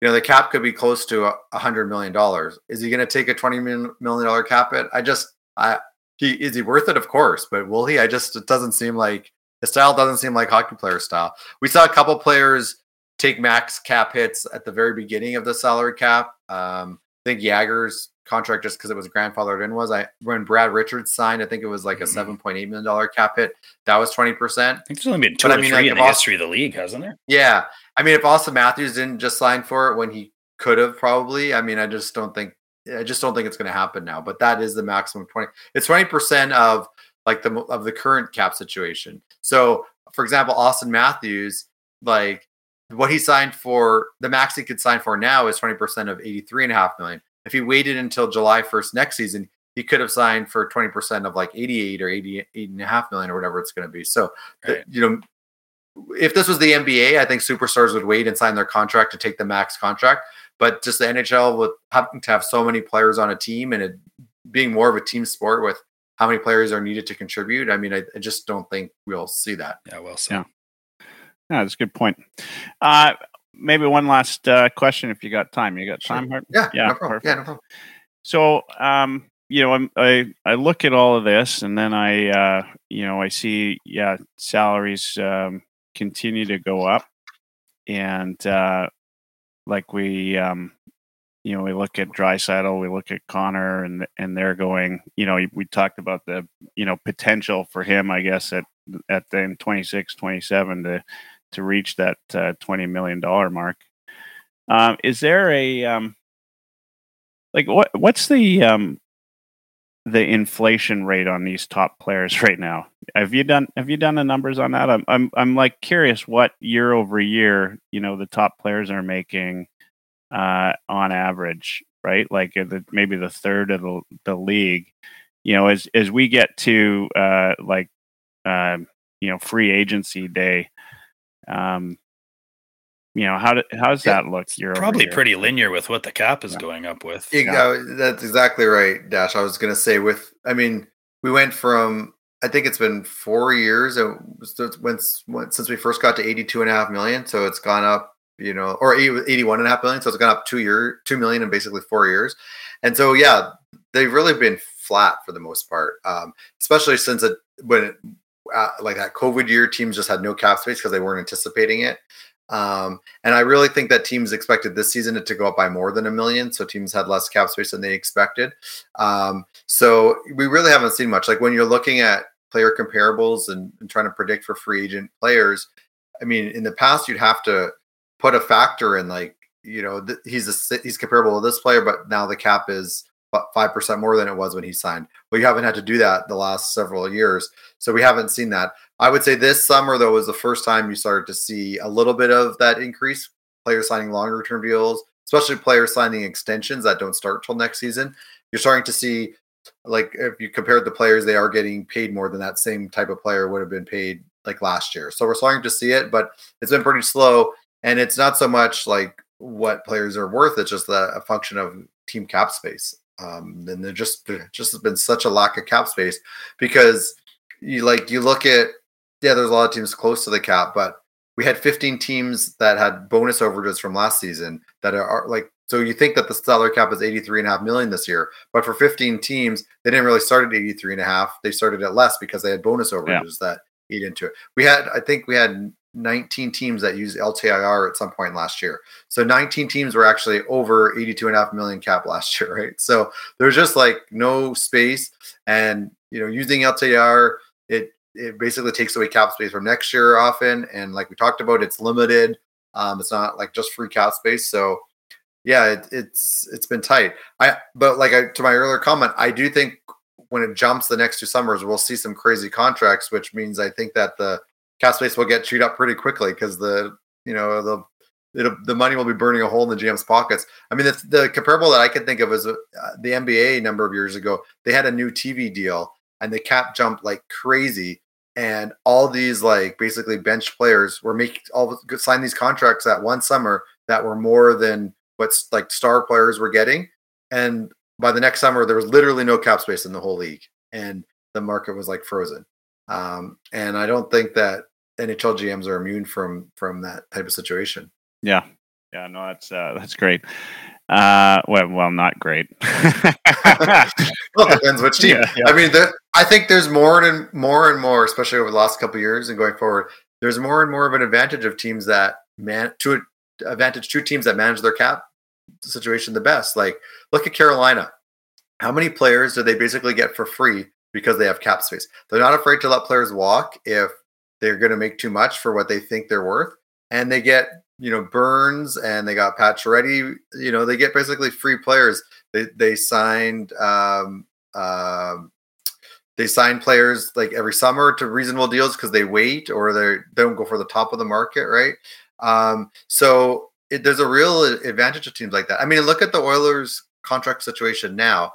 you know, the cap could be close to a hundred million dollars. Is he going to take a $20 million cap hit? I just, I, he, is he worth it? Of course, but will he? I just, it doesn't seem like, his style doesn't seem like hockey player style. We saw a couple players take max cap hits at the very beginning of the salary cap. Um, I think Jagr's contract just because it was grandfathered in was I when Brad Richards signed, I think it was like a mm-hmm. seven point eight million dollar cap hit. That was twenty percent. I think there's only been two but, or I mean, three like, in the history of the league, hasn't there? Yeah, I mean, if Auston Matthews didn't just sign for it when he could have, probably. I mean, I just don't think I just don't think it's going to happen now. But that is the maximum twenty. It's twenty percent of like the of the current cap situation. So, for example, Auston Matthews, like what he signed for, the max he could sign for now is 20% of 83 and a half million. If he waited until July 1st next season, he could have signed for 20% of like 88 or 88 and a half million or whatever it's going to be. So, right. the, you know, if this was the NBA, I think superstars would wait and sign their contract to take the max contract. But just the NHL with having to have so many players on a team and it being more of a team sport with how many players are needed to contribute. I mean, I, I just don't think we'll see that. Yeah, well said. Yeah. Yeah, that's a good point. Uh, maybe one last uh, question if you got time. You got time, Hart? Yeah, Yeah, no problem. perfect. Yeah, no problem. So, um, you know, I'm, I I look at all of this, and then I, uh, you know, I see, yeah, salaries um, continue to go up, and uh, like we, um, you know, we look at Draisaitl, we look at Connor, and and they're going. You know, we talked about the, you know, potential for him, I guess at at then 26, 27 to to reach that uh, twenty million dollar mark. Um, is there a um, like what what's the um the inflation rate on these top players right now? Have you done have you done the numbers on that? I'm i'm, I'm like curious what year over year you know the top players are making uh on average right? Like uh, the, maybe the third of the, the league. You know as as we get to uh like um you know free agency day um you know how do, how does Yeah, that look year over Probably year? pretty linear with what the cap is going up with. Yeah, uh, that's exactly right, Dash. I was going to say with, I mean, we went from, I think it's been four years so it's when, when, since we first got to 82 and a half million. So it's gone up, you know, or 80 81 and a half million. So it's gone up two year, 2 million in basically four years. And so, yeah, they've really been flat for the most part, um, especially since it, when it, uh, like that COVID year, teams just had no cap space because they weren't anticipating it. Um, and I really think that teams expected this season it to go up by more than a million. So teams had less cap space than they expected. Um, so we really haven't seen much. Like when you're looking at player comparables and, and trying to predict for free agent players, I mean, in the past, you'd have to put a factor in like, you know, th- he's a, he's comparable to this player, but now the cap is five percent more than it was when he signed. Well, you haven't had to do that the last several years, so we haven't seen that. I would say this summer though was the first time you started to see a little bit of that increase. Players signing longer term deals, especially players signing extensions that don't start till next season. You're starting to see, like, if you compare the players, they are getting paid more than that same type of player would have been paid like last year. So we're starting to see it, but it's been pretty slow, and it's not so much like what players are worth. It's just a, a function of team cap space. Um, and there just there just has been such a lack of cap space because you like you look at yeah, there's a lot of teams close to the cap, but we had 15 teams that had bonus overages from last season that are, like so you think that the salary cap is 83 and a half million this year, but for 15 teams, they didn't really start at 83 and a half. They started at less because they had bonus overages yeah. that eat into it. We had, I think we had 19 teams that used LTIR at some point last year. So 19 teams were actually over 82 and a half million cap last year, (laughs) right? So there's just like no space. And, you know, using LTIR, it, it basically takes away cap space from next year often. And like we talked about, it's limited. Um, it's not like just free cap space. So yeah, it, it's it's been tight. I but like I, to my earlier comment, I do think when it jumps the next two summers, we'll see some crazy contracts, which means I think that the cap space will get chewed up pretty quickly because the you know the the money will be burning a hole in the GM's pockets. I mean, the, the comparable that I could think of is uh, the NBA a number of years ago. They had a new TV deal, and the cap jumped like crazy. And all these like basically bench players were making all sign these contracts that one summer that were more than what's like star players were getting. And by the next summer, there was literally no cap space in the whole league, and the market was like frozen. Um, and I don't think that NHL GMs are immune from from that type of situation. Yeah, yeah, no, that's uh, that's great. Uh, well, well, not great. (laughs) well, it depends which team. Yeah, (laughs) yeah. I mean, the, I think there's more and more and more, especially over the last couple of years and going forward. There's more and more of an advantage of teams that man to advantage to teams that manage their cap situation the best. Like, look at Carolina. How many players do they basically get for free because they have cap space? They're not afraid to let players walk if they're going to make too much for what they think they're worth, and they get you know Burns and they got Pacioretty. You know they get basically free players. They they signed um, um, they sign players like every summer to reasonable deals because they wait or they don't go for the top of the market, right? Um, so it, there's a real advantage of teams like that. I mean, look at the Oilers contract situation now.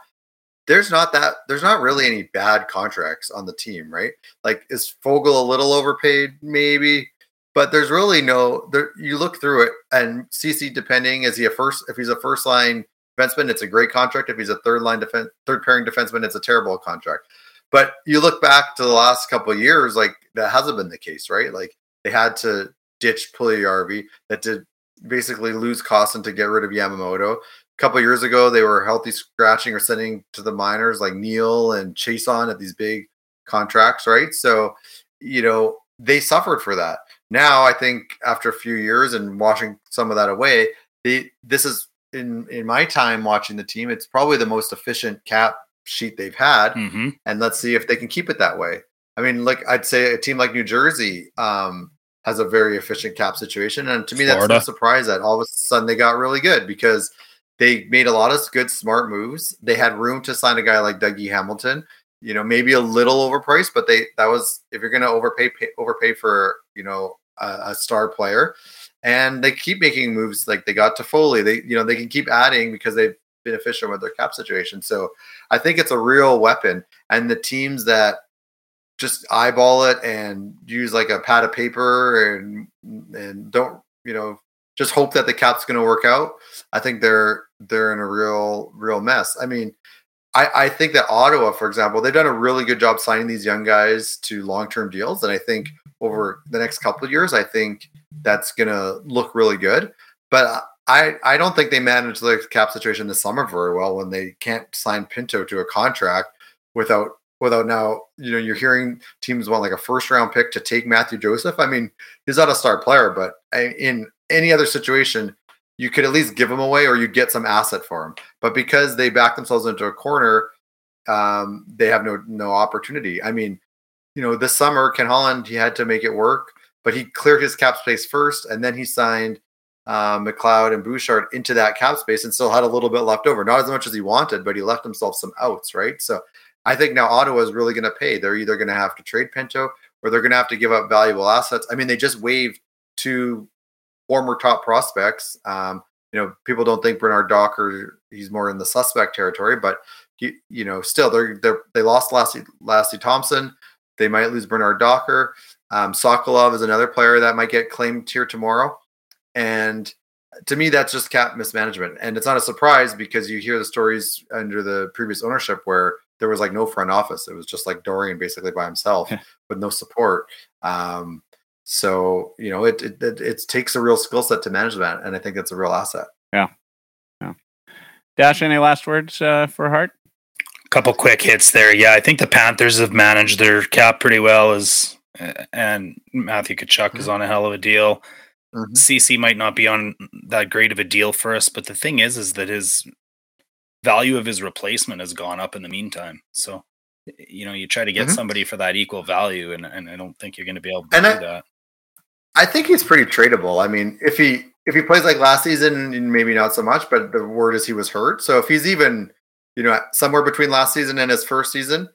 There's not that there's not really any bad contracts on the team, right? Like is Foegele a little overpaid? Maybe. but there's really no there you look through it and Ceci depending is he a first if he's a first line defenseman it's a great contract if he's a third line defense third pairing defenseman it's a terrible contract but you look back to the last couple years like that hasn't been the case right like they had to ditch Puljujarvi that did basically lose Kostin to get rid of Yamamoto couple years ago they were healthy scratching or sending to the minors like Neal and Chiasson at these big contracts right so you know they suffered for that now, I think after a few years and washing some of that away, they this is in in my time watching the team, it's probably the most efficient cap sheet they've had. Mm-hmm. And let's see if they can keep it that way. I mean, like I'd say a team like New Jersey um, has a very efficient cap situation, and to me, Florida. that's no surprise that all of a sudden they got really good because they made a lot of good, smart moves. They had room to sign a guy like Dougie Hamilton you know, maybe a little overpriced, but they that was if you're going to overpay pay, overpay for you know a, a, star player, and they keep making moves like they got to Foley. They you know they can keep adding because they've been efficient with their cap situation. So I think it's a real weapon, and the teams that just eyeball it and use like a pad of paper and and don't you know just hope that the cap's going to work out. I think they're they're in a real real mess. I mean, I, I think that Ottawa, for example, they've done a really good job signing these young guys to long term deals. And I think over the next couple of years, I think that's going to look really good. But I, I don't think they managed the cap situation this summer very well when they can't sign Pinto to a contract without without now you know you're hearing teams want like a first round pick to take Mathieu Joseph. I mean he's not a star player, but in any other situation you could at least give him away or you get some asset for him. But because they back themselves into a corner, um, they have no no opportunity. I mean, you know, this summer Ken Holland he had to make it work, but he cleared his cap space first, and then he signed uh, McLeod and Bouchard into that cap space, and still had a little bit left over. Not as much as he wanted, but he left himself some outs, right? So I think now Ottawa is really going to pay. They're either going to have to trade Pinto or they're going to have to give up valuable assets. I mean, they just waived two former top prospects. Um, you know, people don't think Bernard Docker he's more in the suspect territory, but he, you know, still they're they they lost Lassi Lassi Thomson. They might lose Bernard Docker. Um, Sokolov is another player that might get claimed here tomorrow, and to me, that's just cap mismanagement. And it's not a surprise because you hear the stories under the previous ownership where there was like no front office. It was just like Dorion basically by himself (laughs) with no support. Um, so you know, it it, it, it takes a real skill set to manage that, and I think that's a real asset. Yeah, yeah. Dash, any last words uh, for Hart? A couple quick hits there. Yeah, I think the Panthers have managed their cap pretty well. As and Matthew Tkachuk mm-hmm. is on a hell of a deal. Mm-hmm. Ceci might not be on that great of a deal for us, but the thing is, is that his value of his replacement has gone up in the meantime. So, you know, you try to get mm-hmm. somebody for that equal value, and, and I don't think you're going to be able to and do I, that. I think he's pretty tradable. I mean, if he if he plays like last season, maybe not so much, but the word is he was hurt. So if he's even, you know, somewhere between last season and his first season,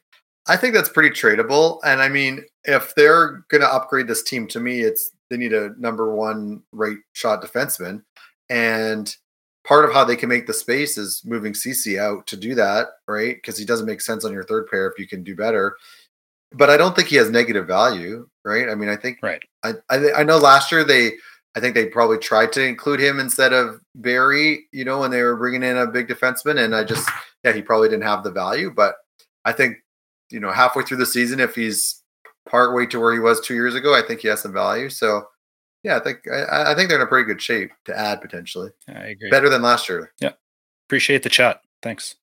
I think that's pretty tradable. And I mean, if they're going to upgrade this team, to me, it's they need a number one right shot defenseman, and part of how they can make the space is moving Ceci out to do that, right? Because he doesn't make sense on your third pair if you can do better but I don't think he has negative value, right? I mean, I think right. I, I, I know last year they I think they probably tried to include him instead of Barrie, you know, when they were bringing in a big defenseman, and I just yeah he probably didn't have the value, but I think you know halfway through the season if he's part way to where he was two years ago, I think he has some value. So yeah, I think I, I think they're in a pretty good shape to add potentially. I agree. Better than last year. Yeah, appreciate the chat. Thanks.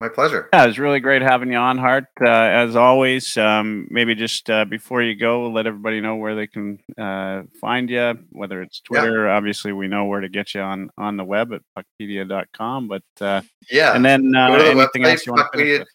My pleasure. Yeah, it was really great having you on, Hart. Uh, as always, um, maybe just uh, before you go, let everybody know where they can uh, find you, whether it's Twitter. Yeah. Obviously, we know where to get you on on the web at puckpedia.com. But uh, yeah, and then uh, go to the anything website, else you want to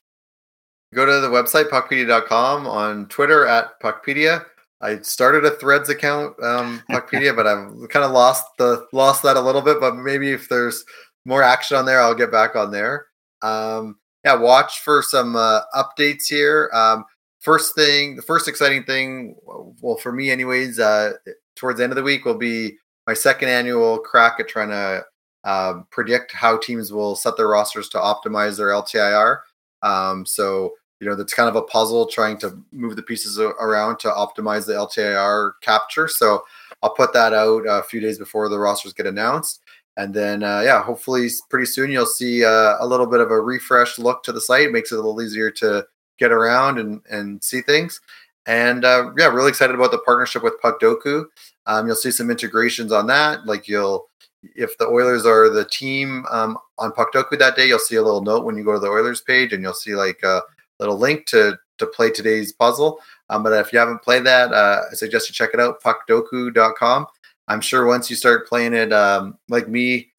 Go to the website puckpedia.com on Twitter at puckpedia. I started a Threads account, um, (laughs) Puckpedia, but I've kind of lost the lost that a little bit. But maybe if there's more action on there, I'll get back on there. Um, yeah, watch for some uh, updates here. Um, first thing, the first exciting thing, well, for me, anyways, uh, towards the end of the week will be my second annual crack at trying to uh, predict how teams will set their rosters to optimize their LTIR. Um, so you know that's kind of a puzzle trying to move the pieces around to optimize the LTIR capture. So I'll put that out a few days before the rosters get announced. And then, uh, yeah, hopefully pretty soon you'll see uh, a little bit of a refreshed look to the site. It makes it a little easier to get around and, and see things. And uh, yeah, really excited about the partnership with PuckDoku. Um, you'll see some integrations on that. Like you'll, if the Oilers are the team um, on PuckDoku that day, you'll see a little note when you go to the Oilers page, and you'll see like a little link to to play today's puzzle. Um, but if you haven't played that, uh, I suggest you check it out. Puckdoku.com. I'm sure once you start playing it, um, like me,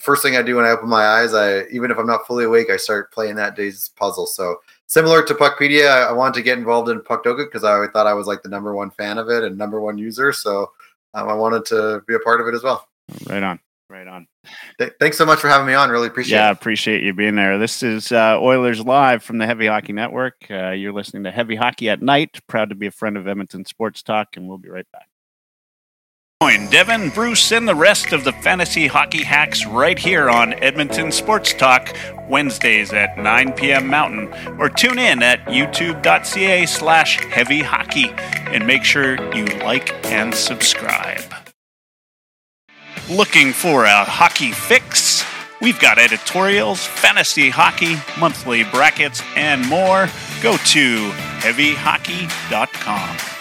first thing I do when I open my eyes, I even if I'm not fully awake, I start playing that day's puzzle. So similar to Puckpedia, I, I wanted to get involved in Puckdoku because I thought I was like the number one fan of it and number one user. So um, I wanted to be a part of it as well. Right on. Right on. Th- thanks so much for having me on. Really appreciate yeah, it. Yeah, appreciate you being there. This is uh, Oilers Live from the Heavy Hockey Network. Uh, you're listening to Heavy Hockey at Night. Proud to be a friend of Edmonton Sports Talk, and we'll be right back. Join Devin, Bruce, and the rest of the fantasy hockey hacks right here on Edmonton Sports Talk, Wednesdays at 9 p.m. Mountain, or tune in at youtube.ca slash heavy hockey, and make sure you like and subscribe. Looking for a hockey fix? We've got editorials, fantasy hockey, monthly brackets, and more. Go to heavyhockey.com.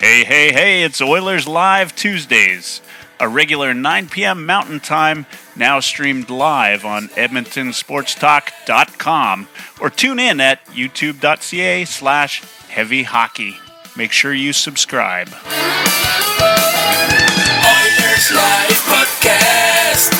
Hey, hey, hey, it's Oilers Live Tuesdays, a regular 9 p.m. Mountain Time, now streamed live on EdmontonSportsTalk.com or tune in at youtube.ca slash heavy hockey. Make sure you subscribe. Oilers Live Podcast.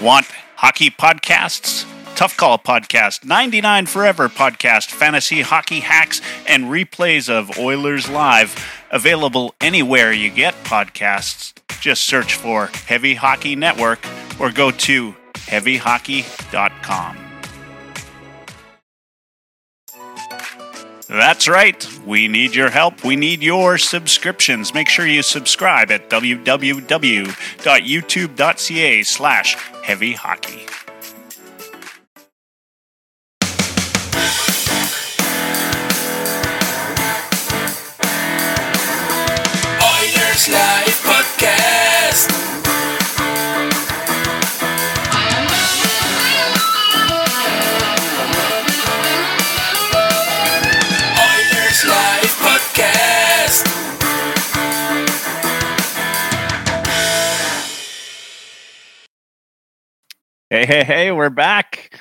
Want hockey podcasts? Tough Call podcast, 99 Forever podcast, fantasy hockey hacks, and replays of Oilers Live. Available anywhere you get podcasts. Just search for Heavy Hockey Network or go to heavyhockey.com. That's right. We need your help. We need your subscriptions. Make sure you subscribe at www.youtube.ca slash Podcast. Oilers Live Podcast. Hey, hey, hey, we're back.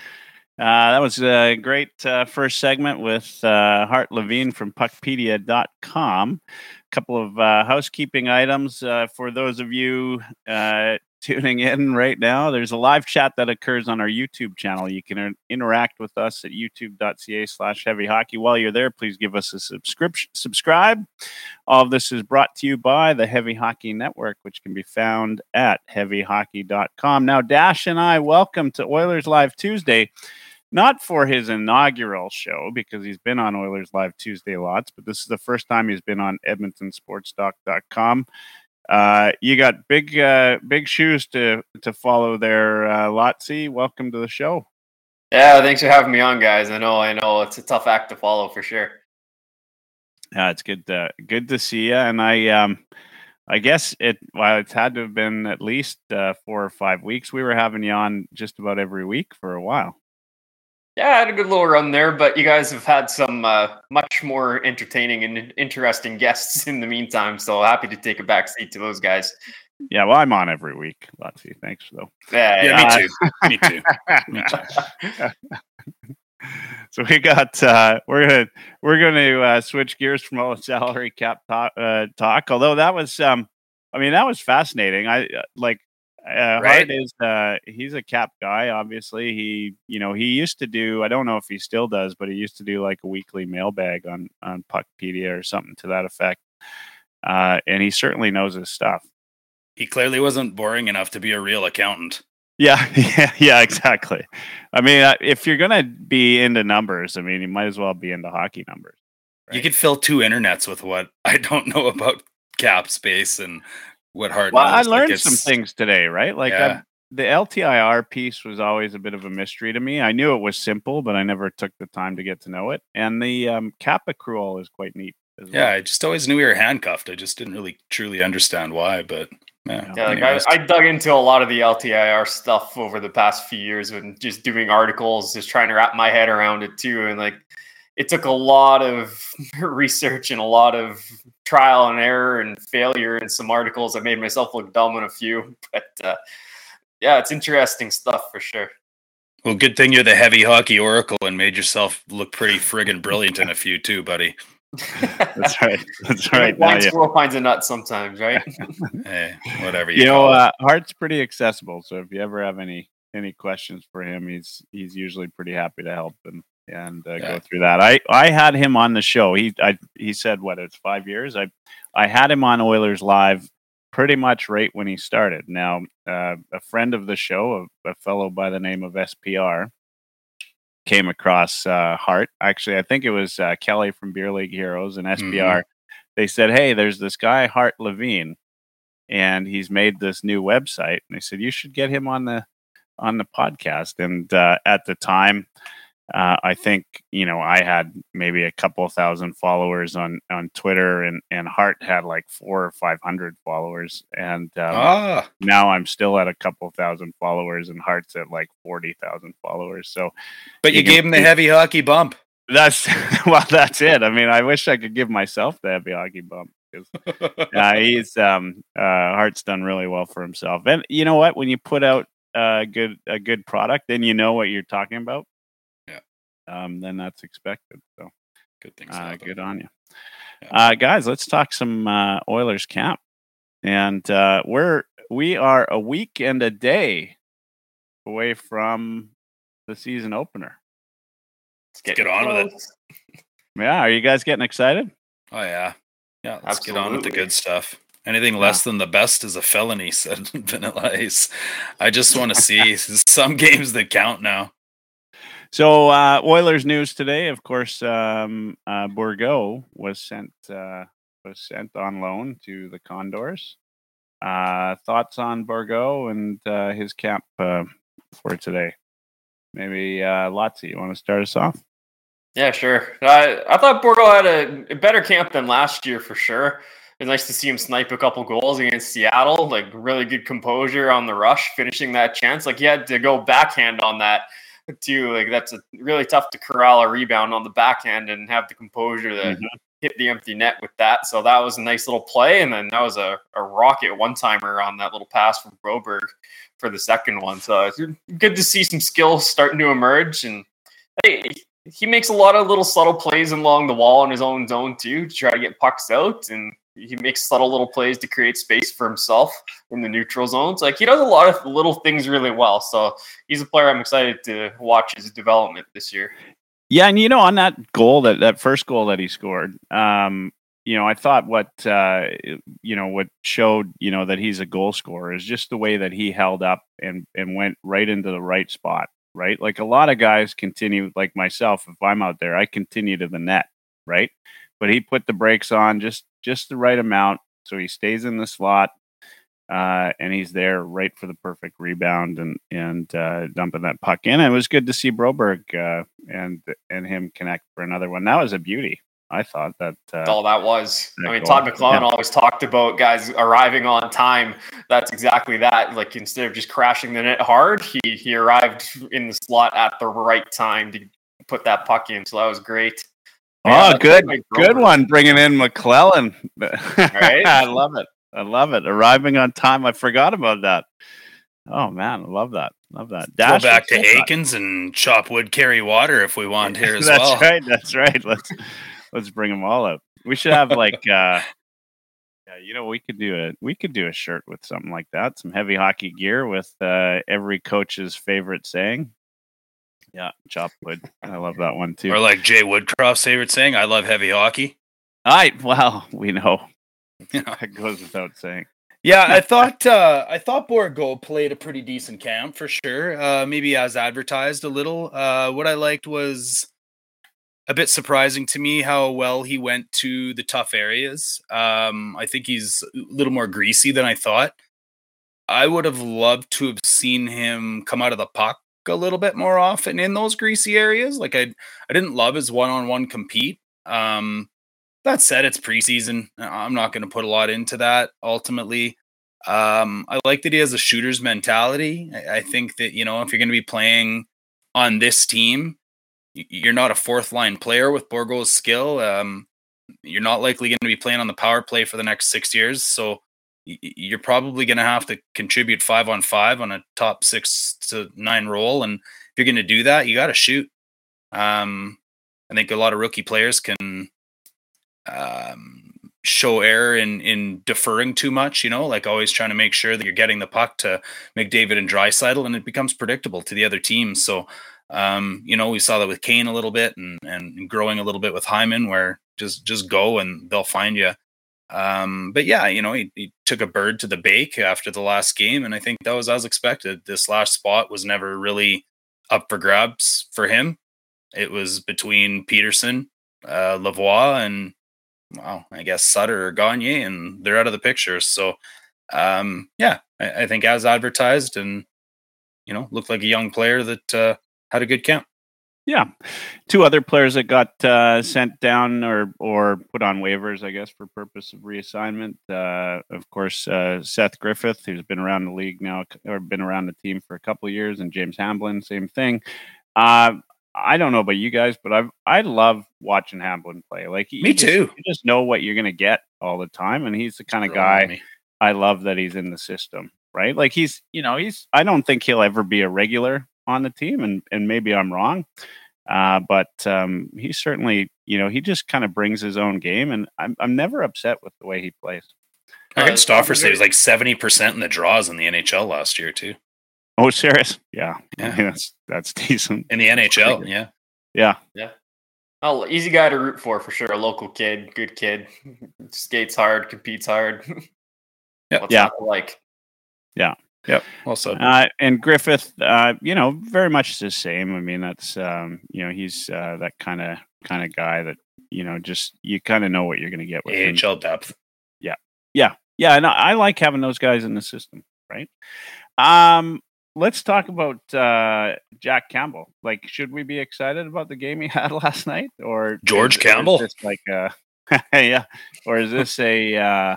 Uh, that was a great uh, first segment with uh, Hart Levine from puckpedia.com A couple of uh, housekeeping items uh, for those of you (laughs) tuning in right now. There's a live chat that occurs on our YouTube channel. You can interact with us at youtube.ca slash heavy hockey. While you're there, please give us a subscription, subscribe. All of this is brought to you by the Heavy Hockey Network, which can be found at heavyhockey.com. Now, Dash and I welcome to Oilers Live Tuesday not for his inaugural show because he's been on Oilers Live Tuesday lots, but this is the first time he's been on EdmontonSportsTalk.com. Uh, you got big, uh, big shoes to to follow there, uh, Lotsy. Welcome to the show. Yeah, thanks for having me on, guys. I know, I know, it's a tough act to follow for sure. Yeah, it's good, to, good to see you. And I, um, I guess it. Well, it's had to have been at least uh, four or five weeks. We were having you on just about every week for a while. Yeah, I had a good little run there, but you guys have had some uh, much more entertaining and interesting guests (laughs) in the meantime. So happy to take a back seat to those guys. Yeah, well, I'm on every week. Lotsy, thanks though. Yeah, yeah, uh, (laughs) me too. me too. me (laughs) too. so we got uh, we're gonna we're gonna uh, switch gears from all the salary cap talk, uh, talk. Although that was um, I mean that was fascinating. I uh, like uh, right? Hart is uh, he's a cap guy. Obviously, he you know he used to do. I don't know if he still does, but he used to do like a weekly mailbag on on Puckpedia or something to that effect. Uh, and he certainly knows his stuff. He clearly wasn't boring enough to be a real accountant. Yeah, (laughs) yeah, yeah, exactly. I mean, uh, if you're gonna be into numbers, I mean, you might as well be into hockey numbers. Right? You could fill two internets with what I don't know about cap space and what Hart. Well, I knows. Like, learned some things today, right? Like Yeah. The LTIR piece was always a bit of a mystery to me. I knew it was simple, but I never took the time to get to know it. And the um, cap accrual is quite neat. As Yeah, well. I just always knew we were handcuffed. I just didn't really truly understand why, but yeah. Yeah, like. I, I dug into a lot of the LTIR stuff over the past few years and just doing articles, just trying to wrap my head around it too. And like, it took a lot of (laughs) research and a lot of trial and error and failure and some articles. I made myself look dumb in a few, (laughs) but uh, yeah, it's interesting stuff for sure. well, good thing you're the heavy hockey oracle and made yourself look pretty friggin' brilliant in a few too, buddy. (laughs) That's right. That's right. Now Blind you- squirrel finds a nut sometimes, right? Hey, whatever you, you know, call uh, Hart's pretty accessible. So if you ever have any any questions for him, he's he's usually pretty happy to help and and uh, Yeah. go through that. I I had him on the show. He I he said what it's five years. I I had him on Oilers Live pretty much right when he started. Now uh, a friend of the show, a, a fellow by the name of SPR, came across uh, Hart. Actually, I think it was uh, Kelly from Beer League Heroes and SPR. They said, "Hey, there's this guy Hart Levine." and he's made this new website and they said you should get him on the on the podcast and uh, at the time uh, i think you know i had maybe a couple thousand followers on on twitter and and hart had like four or five hundred followers and um, ah, now i'm still at a couple thousand followers and hart's at like 40000 followers so but you you gave him the heavy hockey bump. that's (laughs) well that's it i mean i wish i could give myself the heavy hockey bump because uh, (laughs) he's um uh Hart's done really well for himself. And you know what? When you put out a good a good product, then you know what you're talking about. Yeah. Um, then that's expected. So good things. uh, happen. good on you. Yeah. Uh guys, let's talk some uh Oilers camp. And uh we're we are a week and a day away from the season opener. Let's get on with it. Yeah, are you guys getting excited? Oh yeah, yeah. Let's get on with the good stuff. Anything less than the best is a felony," said (laughs) Vanilla Ice. I just want to see (laughs) some games that count now. So uh, Oilers news today, of course, um, uh, Bourgault was sent uh, was sent on loan to the Condors. Uh, thoughts on Bourgault and uh, his camp uh, for today? Maybe uh, Lotsy, you want to start us off? Yeah, sure. I, I thought Bourgault had a, a better camp than last year for sure. It was nice to see him snipe a couple goals against Seattle. Like really good composure on the rush, finishing that chance. Like he had to go backhand on that too. Like that's a, really tough to corral a rebound on the backhand and have the composure to Mhm. hit the empty net with that. So that was a nice little play. And then that was a, a rocket one timer on that little pass from Broberg for the second one. So it's good to see some skills starting to emerge. And hey, he makes a lot of little subtle plays along the wall in his own zone too to try to get pucks out and he makes subtle little plays to create space for himself in the neutral zones. Like he does a lot of little things really well. So he's a player I'm excited to watch his development this year. Yeah, and you know, on that goal that that first goal that he scored, um, you know, I thought what uh, you know what showed you know that he's a goal scorer is just the way that he held up and and went right into the right spot. Right, like a lot of guys continue, like myself. If I'm out there, I continue to the net. Right, but he put the brakes on just just the right amount, so he stays in the slot. Uh, and he's there right for the perfect rebound and and uh, dumping that puck in. It was good to see Broberg uh, and and him connect for another one. That was a beauty. I thought that. Uh, all that was. that I mean. Todd McLellan Yeah. always talked about guys arriving on time. That's exactly that. Like instead of just crashing the net hard, he he arrived in the slot at the right time to put that puck in. So that was great. Oh, Yeah, that's good, like good one, bringing in McLellan. Right? (laughs) I love it. I love it. Arriving on time. I forgot about that. Oh man, I love that. Love that. Go back to what's up? Aikens and chop wood, carry water if we want here (laughs) as that's well. That's right. That's right. Let's let's bring them all up. We should have like uh yeah, you know, we could do a we could do a shirt with something like that. Some heavy hockey gear with uh every coach's favorite saying. Yeah, chop wood. I love that one too. Or like Jay Woodcroft's favorite saying, "I love heavy hockey." All right. well, we know (laughs) that goes without saying. Yeah, I (laughs) thought uh, I thought Bourgault played a pretty decent camp for sure. Uh, maybe as advertised a little. Uh, what I liked was a bit surprising to me how well he went to the tough areas. Um, I think he's a little more greasy than I thought. I would have loved to have seen him come out of the puck a little bit more often in those greasy areas. Like I, I didn't love his one-on-one compete. Um, that said, it's preseason. I'm not going to put a lot into that. Ultimately, um, I like that he has a shooter's mentality. I, I think that you know if you're going to be playing on this team, you're not a fourth line player with Bourgault's skill. Um, you're not likely going to be playing on the power play for the next six years. So you're probably going to have to contribute five on five on a top six to nine role. And if you're going to do that, you got to shoot. Um, I think a lot of rookie players can um, show error in in deferring too much. You know, like always trying to make sure that you're getting the puck to McDavid and Draisaitl, and it becomes predictable to the other team. So, um, you know, we saw that with Kane a little bit, and and growing a little bit with Hyman, where just just go and they'll find you. Um, but yeah, you know, he, he took a bird to the bake after the last game, and I think that was as expected. This last spot was never really up for grabs for him. It was between Pederson, uh, Lavoie, and well, I guess Sutter or Gagner, and they're out of the picture. So, um, yeah, I, I, think as advertised, and you know, looked like a young player that uh, had a good camp. Yeah, two other players that got uh, sent down or or put on waivers, I guess, for purpose of reassignment. Uh, of course, uh, Seth Griffith, who's been around the league now or been around the team for a couple years, and James Hamblin, same thing. Uh, I don't know about you guys, but I I love watching Hamblin play. Like me just, too. You just know what you're going to get all the time, and he's the kind of guy I love that he's in the system. Right? Like he's you know he's I don't think he'll ever be a regular on the team, and and maybe I'm wrong, uh, but um, he certainly you know he just kind of brings his own game, and I'm I'm never upset with the way he plays. I heard uh, Stauffer say he was like seventy percent in the draws in the NHL last year too. Oh, serious? Yeah, yeah, (laughs) that's that's decent in the NHL. Yeah, yeah, yeah. Oh, easy guy to root for for sure. A local kid, good kid, (laughs) skates hard, competes hard. (laughs) yeah, yeah, like yeah. Yep. Also, uh, and Griffith, uh, you know, very much the same. I mean, that's um, you know, he's uh, that kind of kind of guy that you know, just you kind of know what you're going to get with AHL him. depth. Yeah, yeah, yeah. And I, I like having those guys in the system, right? Um, let's talk about uh, Jack Campbell. Like, should we be excited about the game he (laughs) had last night, or George is, Campbell? Is like, uh, (laughs) yeah, or is this a uh,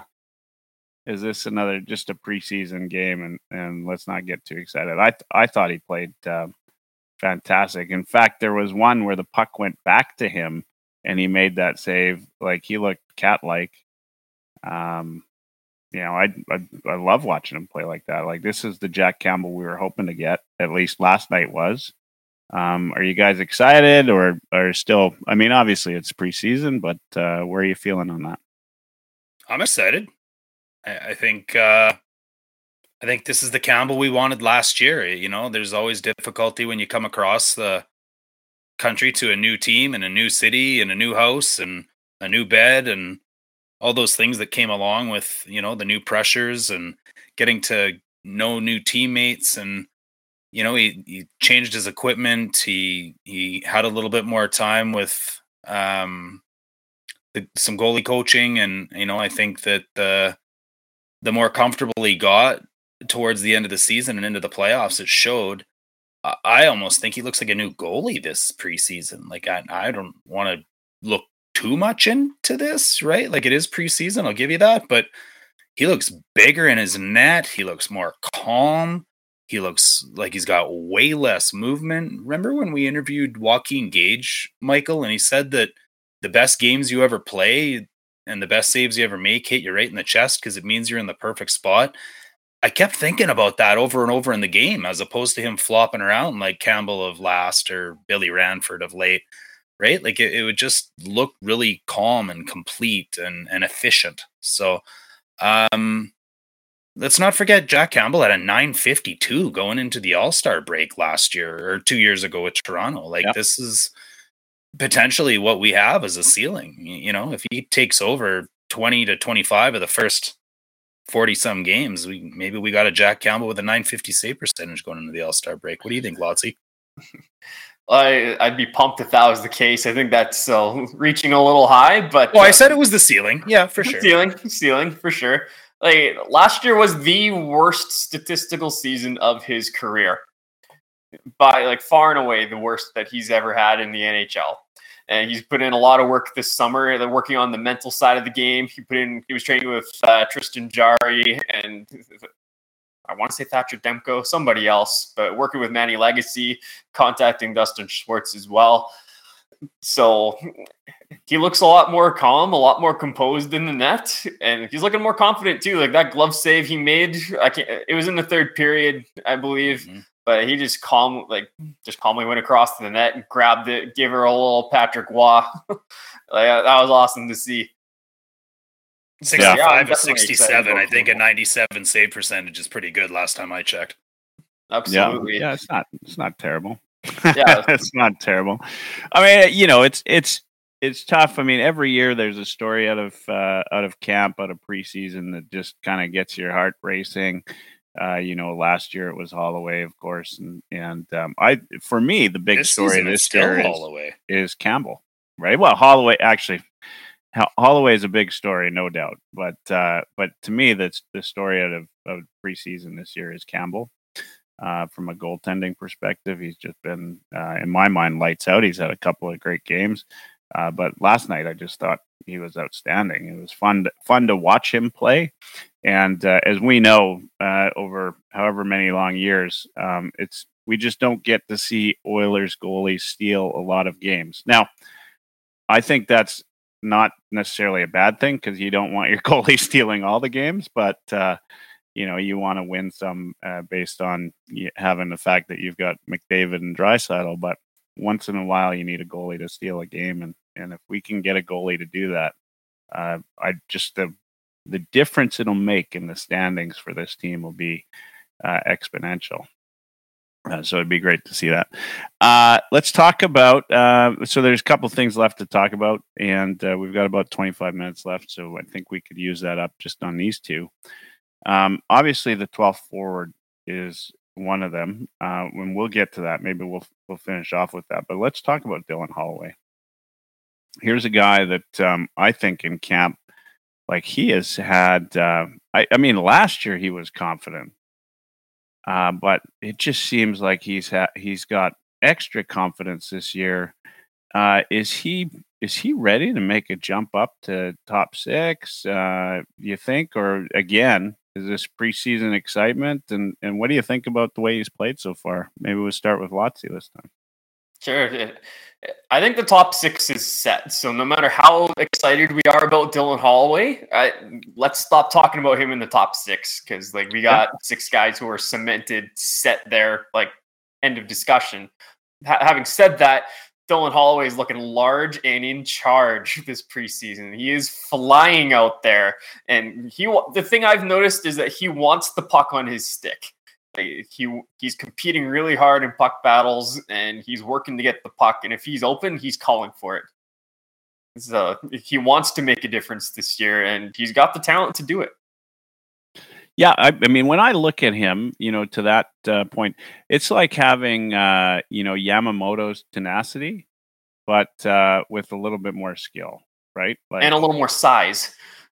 is this another just a preseason game? And and let's not get too excited. I I thought he played uh, fantastic. In fact, there was one where the puck went back to him, and he made that save. Like he looked cat like. Um, you know, I, I, I love watching him play like that. Like this is the Jack Campbell we were hoping to get. At least last night was. Um, are you guys excited or are still? I mean, obviously it's preseason, but uh, where are you feeling on that? I'm excited. I, I think uh, I think this is the Campbell we wanted last year. You know, there's always difficulty when you come across the country to a new team and a new city and a new house and a new bed and all those things that came along with you know the new pressures and getting to know new teammates and you know he, he changed his equipment he he had a little bit more time with um the, some goalie coaching and you know i think that the the more comfortable he got towards the end of the season and into the playoffs it showed i almost think he looks like a new goalie this preseason like i, I don't want to look too much into this, right? Like it is preseason, I'll give you that, but he looks bigger in his net. He looks more calm. He looks like he's got way less movement. Remember when we interviewed Joaquin Gage, Michael, and he said that the best games you ever play and the best saves you ever make hit you right in the chest because it means you're in the perfect spot. I kept thinking about that over and over in the game, as opposed to him flopping around like Campbell of last or Billy Ranford of late right? Like it, it would just look really calm and complete and, and efficient. So, um, let's not forget Jack Campbell had a 952 going into the All Star break last year or two years ago with Toronto. Like yep. this is potentially what we have is a ceiling. You know, if he takes over 20 to 25 of the first 40 some games, we maybe we got a Jack Campbell with a 950 save percentage going into the All Star break. What do you think, Lotsy? (laughs) I, I'd be pumped if that was the case. I think that's uh, reaching a little high, but well, I uh, said it was the ceiling. Yeah, for sure. Ceiling, ceiling for sure. Like last year was the worst statistical season of his career, by like far and away the worst that he's ever had in the NHL. And he's put in a lot of work this summer. They're working on the mental side of the game. He put in. He was training with uh, Tristan Jarry and (laughs) I want to say Thatcher Demko, somebody else, but working with Manny Legace, contacting Dustin Schwartz as well. So he looks a lot more calm, a lot more composed in the net, and he's looking more confident too. Like that glove save he made, I can't. It was in the third period, I believe, mm-hmm. But he just calm, like just calmly went across to the net and grabbed it, gave her a little Patrick Roy. (laughs) like that was awesome to see. 65 yeah, 67. I think a 97 save percentage is pretty good last time I checked. Absolutely. Yeah, yeah it's not it's not terrible. Yeah, (laughs) it's not terrible. I mean, you know, it's it's it's tough. I mean, every year there's a story out of uh, out of camp, out of preseason that just kind of gets your heart racing. Uh, you know, last year it was Holloway, of course, and and um, I for me the big this story this year is, is Campbell, right? Well, Holloway actually Holloway is a big story, no doubt. But uh, but to me, that's the story out of, of preseason this year is Campbell. Uh, from a goaltending perspective, he's just been, uh, in my mind, lights out. He's had a couple of great games, uh, but last night I just thought he was outstanding. It was fun to, fun to watch him play, and uh, as we know, uh, over however many long years, um, it's we just don't get to see Oilers goalies steal a lot of games. Now, I think that's not necessarily a bad thing because you don't want your (laughs) goalie stealing all the games, but uh, you know you want to win some uh, based on having the fact that you've got McDavid and Draisaitl. But once in a while, you need a goalie to steal a game, and and if we can get a goalie to do that, uh, I just the the difference it'll make in the standings for this team will be uh, exponential. Uh, so it'd be great to see that. Uh, let's talk about. Uh, so there's a couple things left to talk about, and uh, we've got about 25 minutes left. So I think we could use that up just on these two. Um, obviously, the 12th forward is one of them. Uh, when we'll get to that, maybe we'll we'll finish off with that. But let's talk about Dylan Holloway. Here's a guy that um, I think in camp, like he has had. Uh, I, I mean, last year he was confident uh, but it just seems like he's ha- he's got extra confidence this year. Uh, is he is he ready to make a jump up to top six? Uh, you think, or again, is this preseason excitement? And and what do you think about the way he's played so far? Maybe we'll start with Lotzi this time. Sure. I think the top six is set. So no matter how excited we are about Dylan Holloway, I, let's stop talking about him in the top six because like we got yeah. six guys who are cemented, set there, like end of discussion. having said that, Dylan Holloway is looking large and in charge this preseason. He is flying out there, and he. The thing I've noticed is that he wants the puck on his stick he he's competing really hard in puck battles and he's working to get the puck and if he's open he's calling for it. So he wants to make a difference this year and he's got the talent to do it. Yeah i, I mean when i look at him you know to that uh, point it's like having uh, you know yamamoto's tenacity but uh, with a little bit more skill right? Like, and a little more size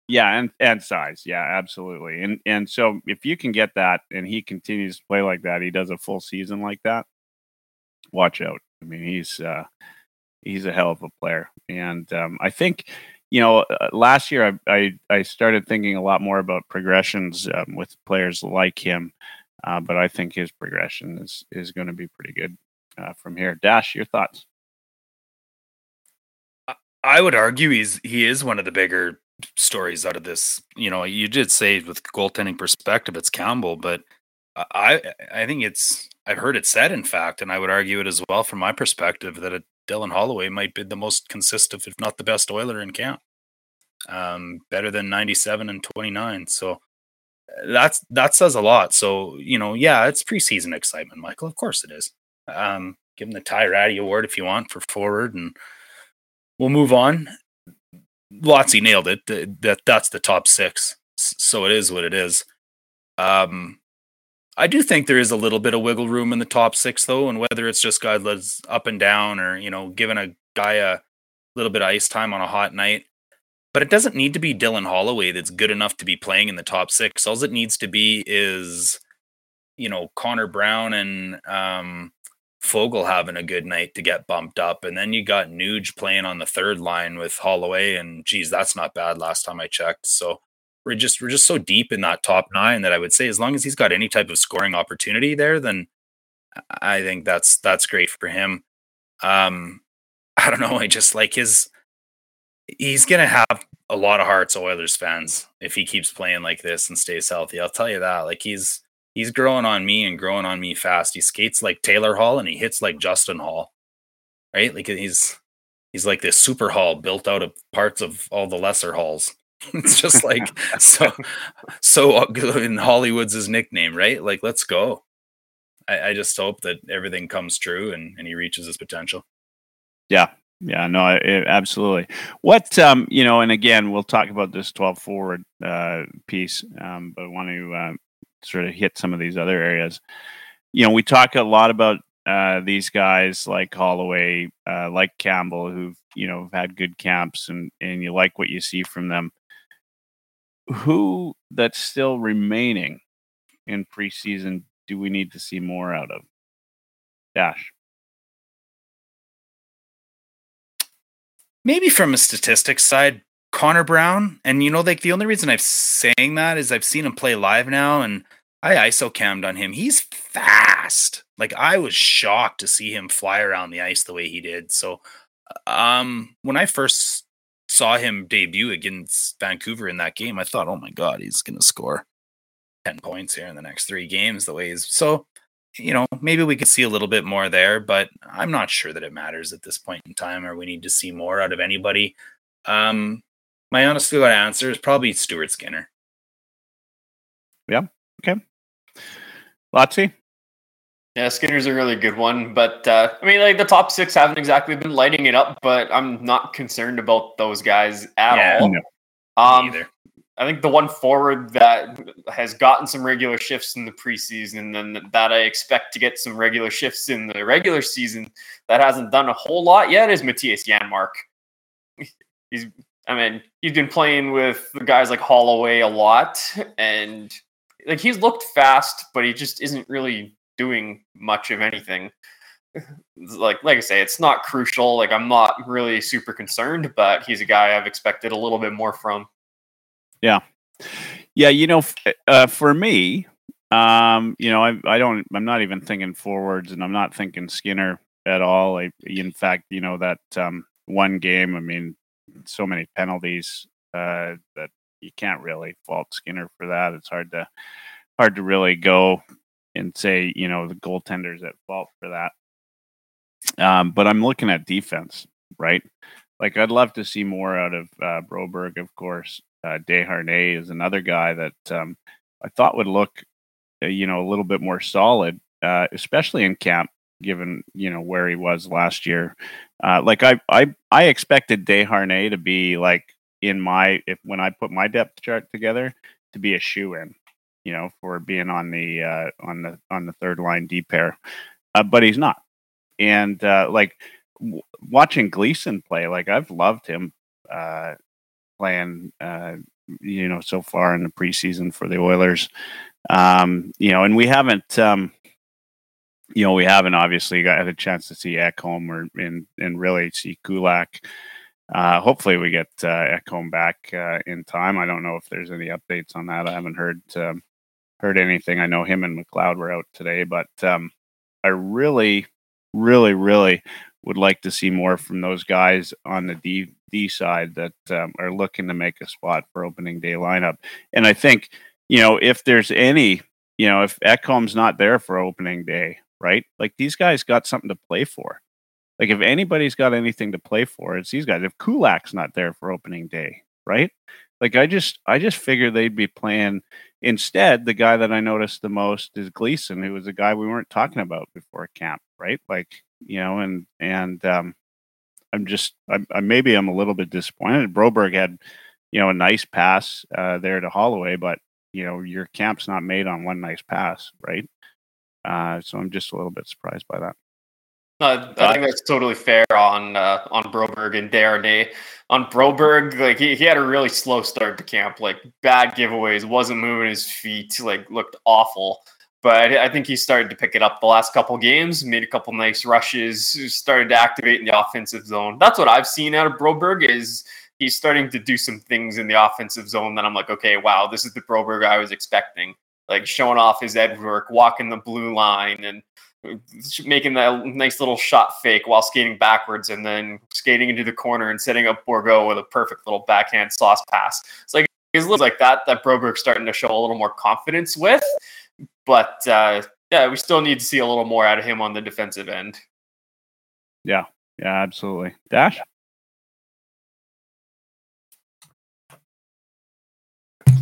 yeah, and and size. Yeah, absolutely. And and so if you can get that and he continues to play like that, he does a full season like that, watch out. I mean, he's uh he's a hell of a player. And um I think you know, uh, last year I, I, I started thinking a lot more about progressions um, with players like him, uh, but I think his progression is is going to be pretty good uh, from here. Dash, your thoughts? I would argue he's he is one of the bigger stories out of this. You know, you did say with goaltending perspective, it's Campbell, but I I think it's I've heard it said, in fact, and I would argue it as well from my perspective that Dylan Holloway might be the most consistent, if not the best Oiler in camp. Um, better than 97 and 29. So that's that says a lot. So you know, yeah, it's preseason excitement, Michael. Of course it is. Um, give him the Ty Rattie Award if you want for forward, and we'll move on. Lotzi nailed it. That that's the top six. So it is what it is. Um, I do think there is a little bit of wiggle room in the top six, though, and whether it's just guys up and down or you know giving a guy a little bit of ice time on a hot night. But it doesn't need to be Dylan Holloway that's good enough to be playing in the top six. All it needs to be is, you know, Connor Brown and um, Foegele having a good night to get bumped up. And then you got Nuge playing on the third line with Holloway. And geez, that's not bad last time I checked. So we're just we're just so deep in that top nine that I would say as long as he's got any type of scoring opportunity there, then I think that's that's great for him. Um, (laughs) I don't know. I just like his. He's gonna have a lot of hearts, Oilers fans, if he keeps playing like this and stays healthy. I'll tell you that. Like he's he's growing on me and growing on me fast. He skates like Taylor Hall and he hits like Justin Hall, right? Like he's he's like this super Hall built out of parts of all the lesser halls. (laughs) it's just like (laughs) so so in Hollywood's his nickname, right? Like let's go. I, I just hope that everything comes true and, and he reaches his potential. Yeah, yeah, no, it, absolutely. What um, you know, and again, we'll talk about this twelve forward uh, piece, um, but I want to uh, sort of hit some of these other areas. You know, we talk a lot about uh, these guys like Holloway, uh, like Campbell, who've you know have had good camps, and and you like what you see from them. Who that's still remaining in preseason do we need to see more out of? Dash. maybe from a statistics side, Connor Brown, and you know, like the only reason I'm saying that is I've seen him play live now, and I ISO cammed on him. He's fast. Like I was shocked to see him fly around the ice the way he did. So, um, when I first saw him debut against Vancouver in that game, I thought, oh my god, he's gonna score ten points here in the next three games. The way he's so you know, maybe we could see a little bit more there, but I'm not sure that it matters at this point in time, or we need to see more out of anybody. Um, my honest to God answer is probably Stuart Skinner. Yeah. Okay. Lotsy. Yeah, Skinner's a really good one, but uh, I mean, like the top six haven't exactly been lighting it up, but I'm not concerned about those guys at yeah, all. No. Um, either. I think the one forward that has gotten some regular shifts in the preseason and that I expect to get some regular shifts in the regular season that hasn't done a whole lot yet is Mattias Janmark. (laughs) He's, I mean, he's been playing with the guys like Holloway a lot, and like he's looked fast, but he just isn't really doing much of anything. (laughs) like like I say, it's not crucial. Like I'm not really super concerned, but he's a guy I've expected a little bit more from. Yeah. Yeah, you know, uh, for me, um, you know, I, I don't, I'm not even thinking forwards, and I'm not thinking Skinner at all. I, in fact, you know, that um, one game, I mean, so many penalties uh, that you can't really fault Skinner for that. It's hard to hard to really go and say, you know, the goaltender's at fault for that. Um, but I'm looking at defense, right? Like I'd love to see more out of uh, Broberg, of course, uh, Desharnais is another guy that um, I thought would look, uh, you know, a little bit more solid, uh, especially in camp, given you know where he was last year. Uh, like I, I, I expected Desharnais to be like in my if when I put my depth chart together to be a shoe in, you know, for being on the uh, on the on the third line D pair, uh, but he's not. And uh, like w- watching Gleason play, like I've loved him uh, playing, uh, you know, so far in the preseason for the Oilers. Um, you know, and we haven't, um, you know, we haven't obviously got had a chance to see Ekholm or and and really see Kulak. Uh, hopefully, we get uh, Ekholm back uh, in time. I don't know if there's any updates on that. I haven't heard um, heard anything. I know him and McLeod were out today, but um, I really, really, really would like to see more from those guys on the D D side that um, are looking to make a spot for opening day lineup. And I think you know if there's any, you know, if Ekholm's not there for opening day, right? Like these guys got something to play for. Like if anybody's got anything to play for, it's these guys. If Kulak's not there for opening day, right? Like I just I just figured they'd be playing instead. The guy that I noticed the most is Gleason, who was a guy we weren't talking about before camp, right? Like you know, and and um, I'm just I, I, maybe I'm a little bit disappointed. Broberg had you know a nice pass uh, there to Holloway, but you know your camp's not made on one nice pass, right? Uh, so I'm just a little bit surprised by that. Uh, I think that's totally fair on uh, on Broberg and Desharnais. On Broberg, like he, he had a really slow start to camp, like bad giveaways, wasn't moving his feet, like looked awful. But I think he started to pick it up the last couple games, made a couple nice rushes, started to activate in the offensive zone. That's what I've seen out of Broberg is he's starting to do some things in the offensive zone that I'm like, okay, wow, this is the Broberg I was expecting. Like showing off his edge work, walking the blue line, and making that nice little shot fake while skating backwards and then skating into the corner and setting up Bourgault with a perfect little backhand sauce pass. It's like it's like that that Broberg's starting to show a little more confidence with. But uh, yeah, we still need to see a little more out of him on the defensive end. Yeah, yeah, absolutely. Dash.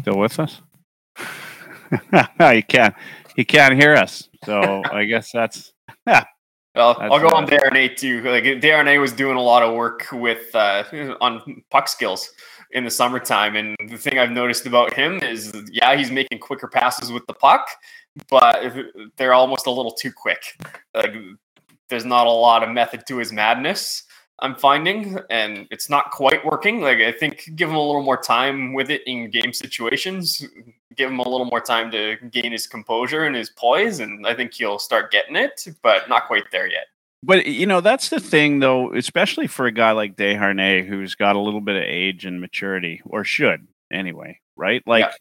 Still with us? (laughs) you can't. He can't hear us. So I guess that's. (laughs) Yeah. Well, I'll go on Desharnais too. Like Desharnais was doing a lot of work with uh, on puck skills in the summertime, and the thing I've noticed about him is, yeah, he's making quicker passes with the puck, but they're almost a little too quick. Like there's not a lot of method to his madness. I'm finding, and it's not quite working. Like I think, give him a little more time with it in game situations. Give him a little more time to gain his composure and his poise, and I think he'll start getting it. But not quite there yet. But you know, that's the thing, though, especially for a guy like Desharnais, who's got a little bit of age and maturity, or should anyway, right? Like. Yeah.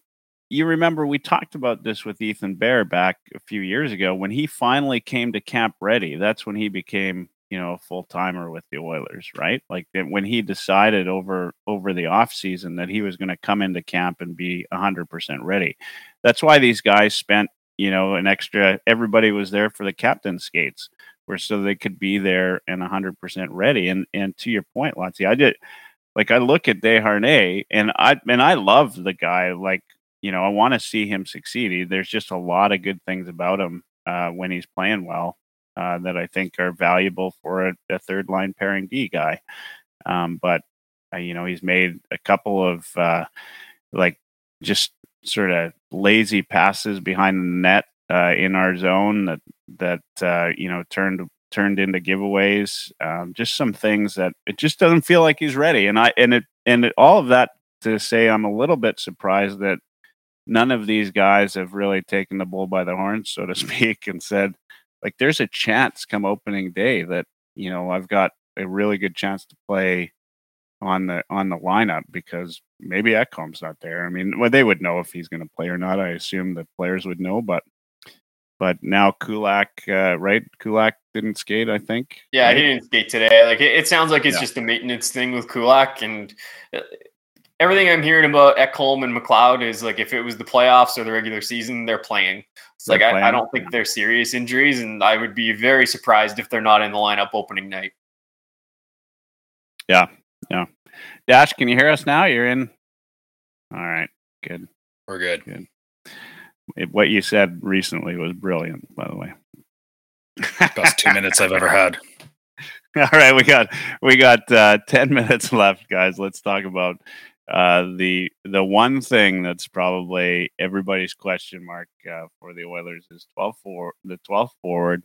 You remember we talked about this with Ethan Bear back a few years ago when he finally came to camp ready. That's when he became you know a full timer with the Oilers, right? Like when he decided over over the off season that he was going to come into camp and be hundred percent ready. That's why these guys spent you know an extra. Everybody was there for the captain skates, where so they could be there and hundred percent ready. And and to your point, Lotzi, I did like I look at Desharnais and I and I love the guy. Like you know, I want to see him succeed. There's just a lot of good things about him uh, when he's playing well uh, that I think are valuable for a, a third line pairing D guy. Um, but uh, you know, he's made a couple of uh, like just sort of lazy passes behind the net uh, in our zone that that uh, you know turned turned into giveaways. Um, just some things that it just doesn't feel like he's ready. And I and it and it, all of that to say, I'm a little bit surprised that none of these guys have really taken the bull by the horns, so to (laughs) speak, and said, like there's a chance come opening day that you know I've got a really good chance to play on the on the lineup because maybe Ekholm's not there. I mean, well, they would know if he's going to play or not. I assume the players would know, but but now Kulak, uh, right? Kulak didn't skate, I think. Yeah, right? he didn't skate today. Like it, it sounds like it's yeah. just a maintenance thing with Kulak, and uh, everything I'm hearing about Ekholm and McLeod is like if it was the playoffs or the regular season, they're playing. It's like I, I, don't think they're serious injuries, and I would be very surprised if they're not in the lineup opening night. Yeah, yeah. Dash, can you hear us now? You're in. All right, good. We're good. Good. It, what you said recently was brilliant, by the way. (laughs) Best two minutes I've ever had. (laughs) All right, we got we got uh, ten minutes left, guys. Let's talk about uh, the the one thing that's probably everybody's question mark uh, for the Oilers is 12 for the 12th forward.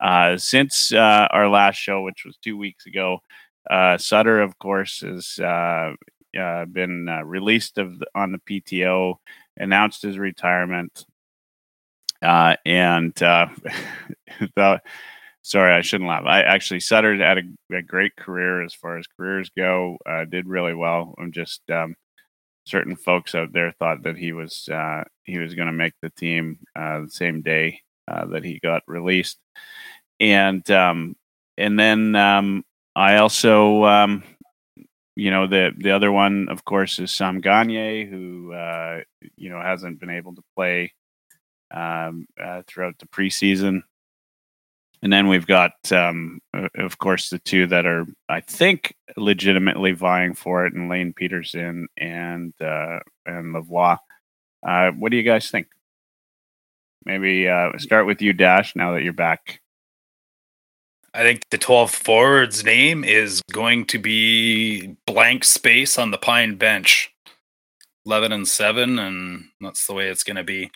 Uh, since uh, our last show, which was two weeks ago, uh, Sutter, of course, has uh, been released of the, on the PTO, announced his retirement, and (laughs) the sorry, I shouldn't laugh. I actually Sutter had a, a great career as far as careers go. Uh, did really well. I'm just um, certain folks out there thought that he was uh, he was going to make the team uh, the same day uh, that he got released, and um, and then um, I also. Um, you know the the other one, of course, is Sam Gagner, who uh, you know hasn't been able to play um, uh, throughout the preseason. And then we've got, um, of course, the two that are, I think, legitimately vying for it, and Lane Pederson and uh, and Lavoie. Uh, what do you guys think? Maybe uh, start with you, Dash. Now that you're back, I think the 12th forward's name is going to be blank space on the pine bench. 11 and 7 and that's the way it's going to be.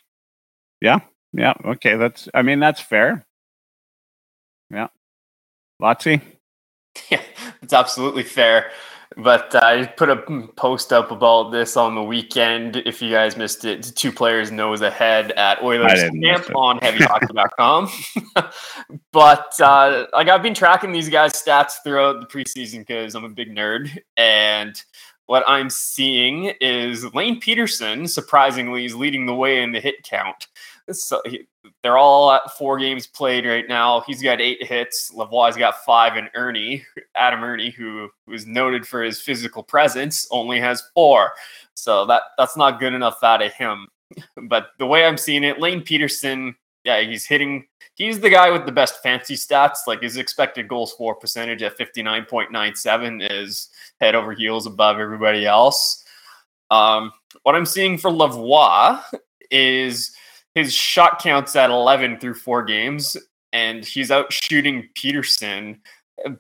Yeah. Yeah, okay, that's I mean that's fair. Yeah. Lotsy? (laughs) Yeah, it's absolutely fair. But uh, I put a post up about this on the weekend. If you guys missed it, two players nose ahead at Oilers Camp on HeavyHockey.com. (laughs) (laughs) but uh, like I've been tracking these guys' stats throughout the preseason because I'm a big nerd, and what I'm seeing is Lane Pederson surprisingly is leading the way in the hit count. So he, they're all at four games played right now. He's got eight hits. Lavoie's got five, and Erne, Adam Erne, who was noted for his physical presence, only has four. So that that's not good enough out of him. But the way I'm seeing it, Lane Pederson, yeah, he's hitting. He's the guy with the best fancy stats. Like his expected goals for percentage at 59.97 is head over heels above everybody else. Um, what I'm seeing for Lavoie is his shot counts at 11 through four games, and he's out shooting Pederson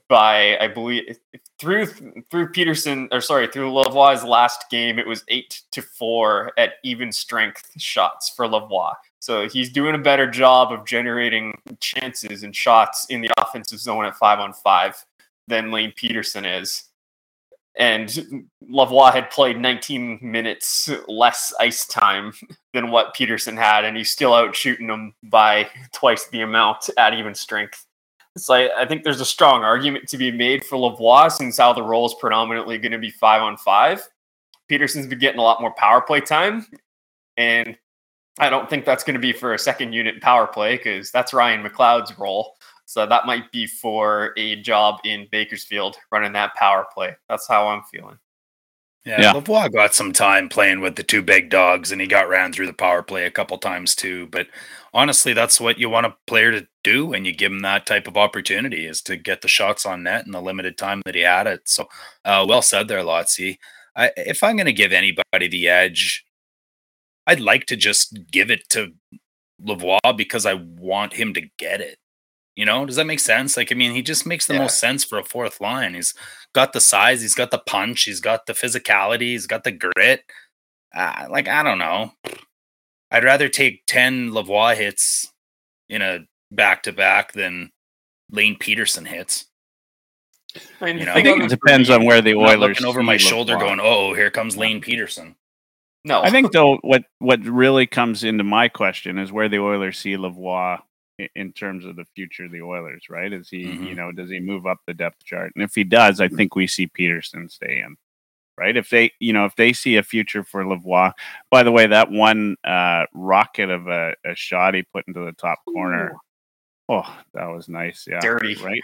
by I believe through through Pederson or sorry through Lavoie's last game it was eight to four at even strength shots for Lavoie. So he's doing a better job of generating chances and shots in the offensive zone at five on five than Lane Pederson is and Lavoie had played 19 minutes less ice time than what Pederson had, and he's still out shooting them by twice the amount at even strength. So I, I think there's a strong argument to be made for Lavoie since how the role is predominantly going to be five on five. Pederson's been getting a lot more power play time, and I don't think that's going to be for a second unit power play because that's Ryan McLeod's role. So that might be for a job in Bakersfield running that power play. That's how I'm feeling. Yeah, yeah. Lavoie got some time playing with the two big dogs and he got ran through the power play a couple times too. But honestly, that's what you want a player to do when you give him that type of opportunity is to get the shots on net in the limited time that he had it. So uh, well said there, Lotsy. I, if I'm going to give anybody the edge, I'd like to just give it to Lavoie because I want him to get it. You know, does that make sense? Like, I mean, he just makes the yeah. most sense for a fourth line. He's got the size, he's got the punch, he's got the physicality, he's got the grit. Uh, like, I don't know. I'd rather take 10 Lavoie hits in a back to back than Lane Pederson hits. I, mean, you know, I think it depends on where the Oilers looking over my shoulder, going, "Oh, here comes Lane Pederson." No, I think though what what really comes into my question is where the Oilers see Lavoie in terms of the future of the Oilers, right? Is he, mm-hmm. you know, does he move up the depth chart? And if he does, I think we see Pederson stay in, right? If they, you know, if they see a future for Lavoie, by the way, that one uh, rocket of a, a shot he put into the top corner, oh, that was nice. Yeah. Dirty. Right.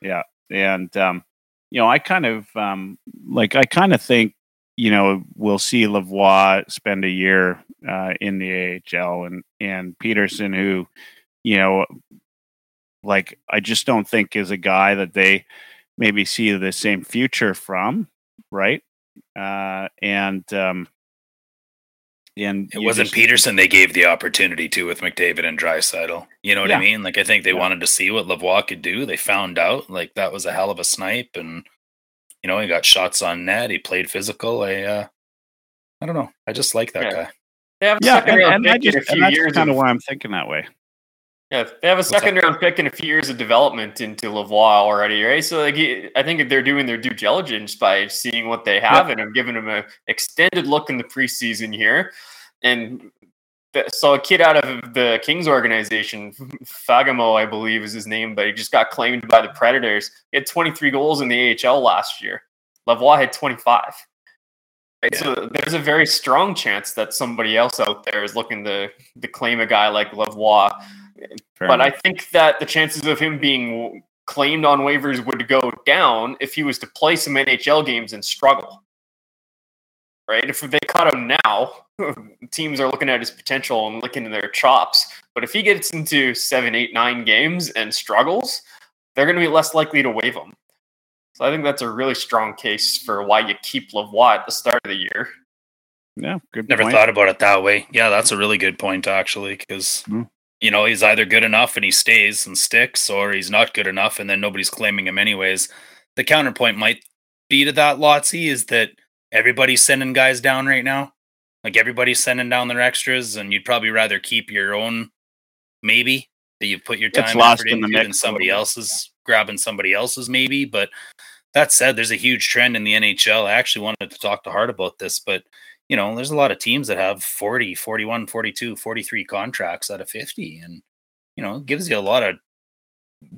Yeah. And, um, you know, I kind of um, like, I kind of think, you know, we'll see Lavoie spend a year uh, in the AHL and, and Pederson, who, you know, like I just don't think is a guy that they maybe see the same future from, right? Uh, and um, and it wasn't just, Pederson they gave the opportunity to with McDavid and Draisaitl. You know what yeah. I mean? Like I think they yeah. wanted to see what Lavoie could do. They found out like that was a hell of a snipe, and you know he got shots on net. He played physical. I uh, I don't know. I just like that yeah. guy. yeah, and, and I just and that's kind of why I'm thinking that way. Yeah, they have a second round pick and a few years of development into Lavoie already, right? So, like, I think they're doing their due diligence by seeing what they have and giving them an extended look in the preseason here. And so, a kid out of the Kings organization, Fagemo, I believe is his name, but he just got claimed by the Predators. He had 23 goals in the AHL last year. Lavoie had 25. Right? Yeah. So there's a very strong chance that somebody else out there is looking to, to claim a guy like Lavoie Fair but enough. I think that the chances of him being claimed on waivers would go down if he was to play some NHL games and struggle. Right? If they cut him now, (laughs) teams are looking at his potential and looking at their chops. But if he gets into seven, eight, nine games and struggles, they're going to be less likely to waive him. So I think that's a really strong case for why you keep Lavoie at the start of the year. Yeah, good. Never point. thought about it that way. Yeah, that's a really good point actually, because mm you know, he's either good enough and he stays and sticks, or he's not good enough and then nobody's claiming him anyways. The counterpoint might be to that, Lotsy, is that everybody's sending guys down right now. Like everybody's sending down their extras, and you'd probably rather keep your own maybe that you've put your time It's lost in the mix than somebody else's grabbing somebody else's maybe. But that said, there's a huge trend in the NHL. I actually wanted to talk to Hart about this, but you know, there's a lot of teams that have 40, 41, 42, 43 contracts out of 50. And, you know, it gives you a lot of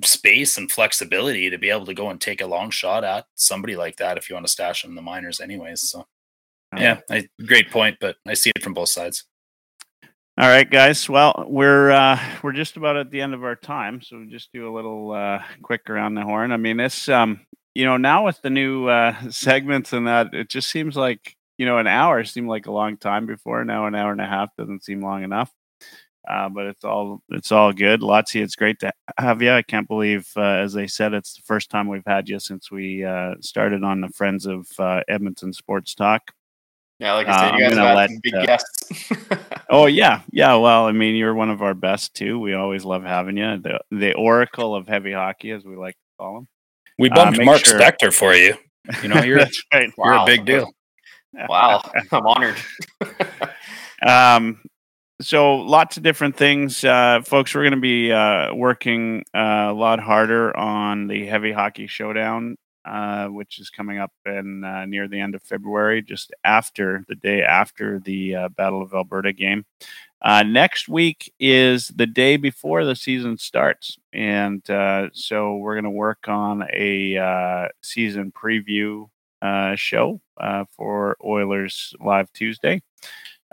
space and flexibility to be able to go and take a long shot at somebody like that if you want to stash them in the minors anyways. So yeah, I, great point, but I see it from both sides. All right, guys. Well, we're uh, we're just about at the end of our time, so we'll just do a little uh, quick around the horn. I mean, this um, you know, now with the new uh, (laughs) segments and that, it just seems like you know, an hour seemed like a long time before. Now an hour and a half doesn't seem long enough. Uh, but it's all it's all good. Lotsy, it's great to have you. I can't believe, uh, as I said, it's the first time we've had you since we uh, started on the Friends of uh, Edmonton Sports Talk. Yeah, like I said, Uh, you I'm guys gonna have let, some big uh, guests. (laughs) Oh yeah, yeah. Well, I mean, you're one of our best too. We always love having you. The the Oracle of heavy hockey, as we like to call him. We bumped make Mark sure- Spector for you. You know, (laughs) you're That's right. you're Wow. a big deal. Wow, (laughs) I'm honored. Um, so lots of different things, uh, folks. We're going to be uh, working uh, a lot harder on the heavy hockey showdown, uh, which is coming up in uh, near the end of February, just after the day after the uh, Battle of Alberta game. Uh, next week is the day before the season starts, and uh, so we're going to work on a uh, season preview uh, show uh, for Oilers Live Tuesday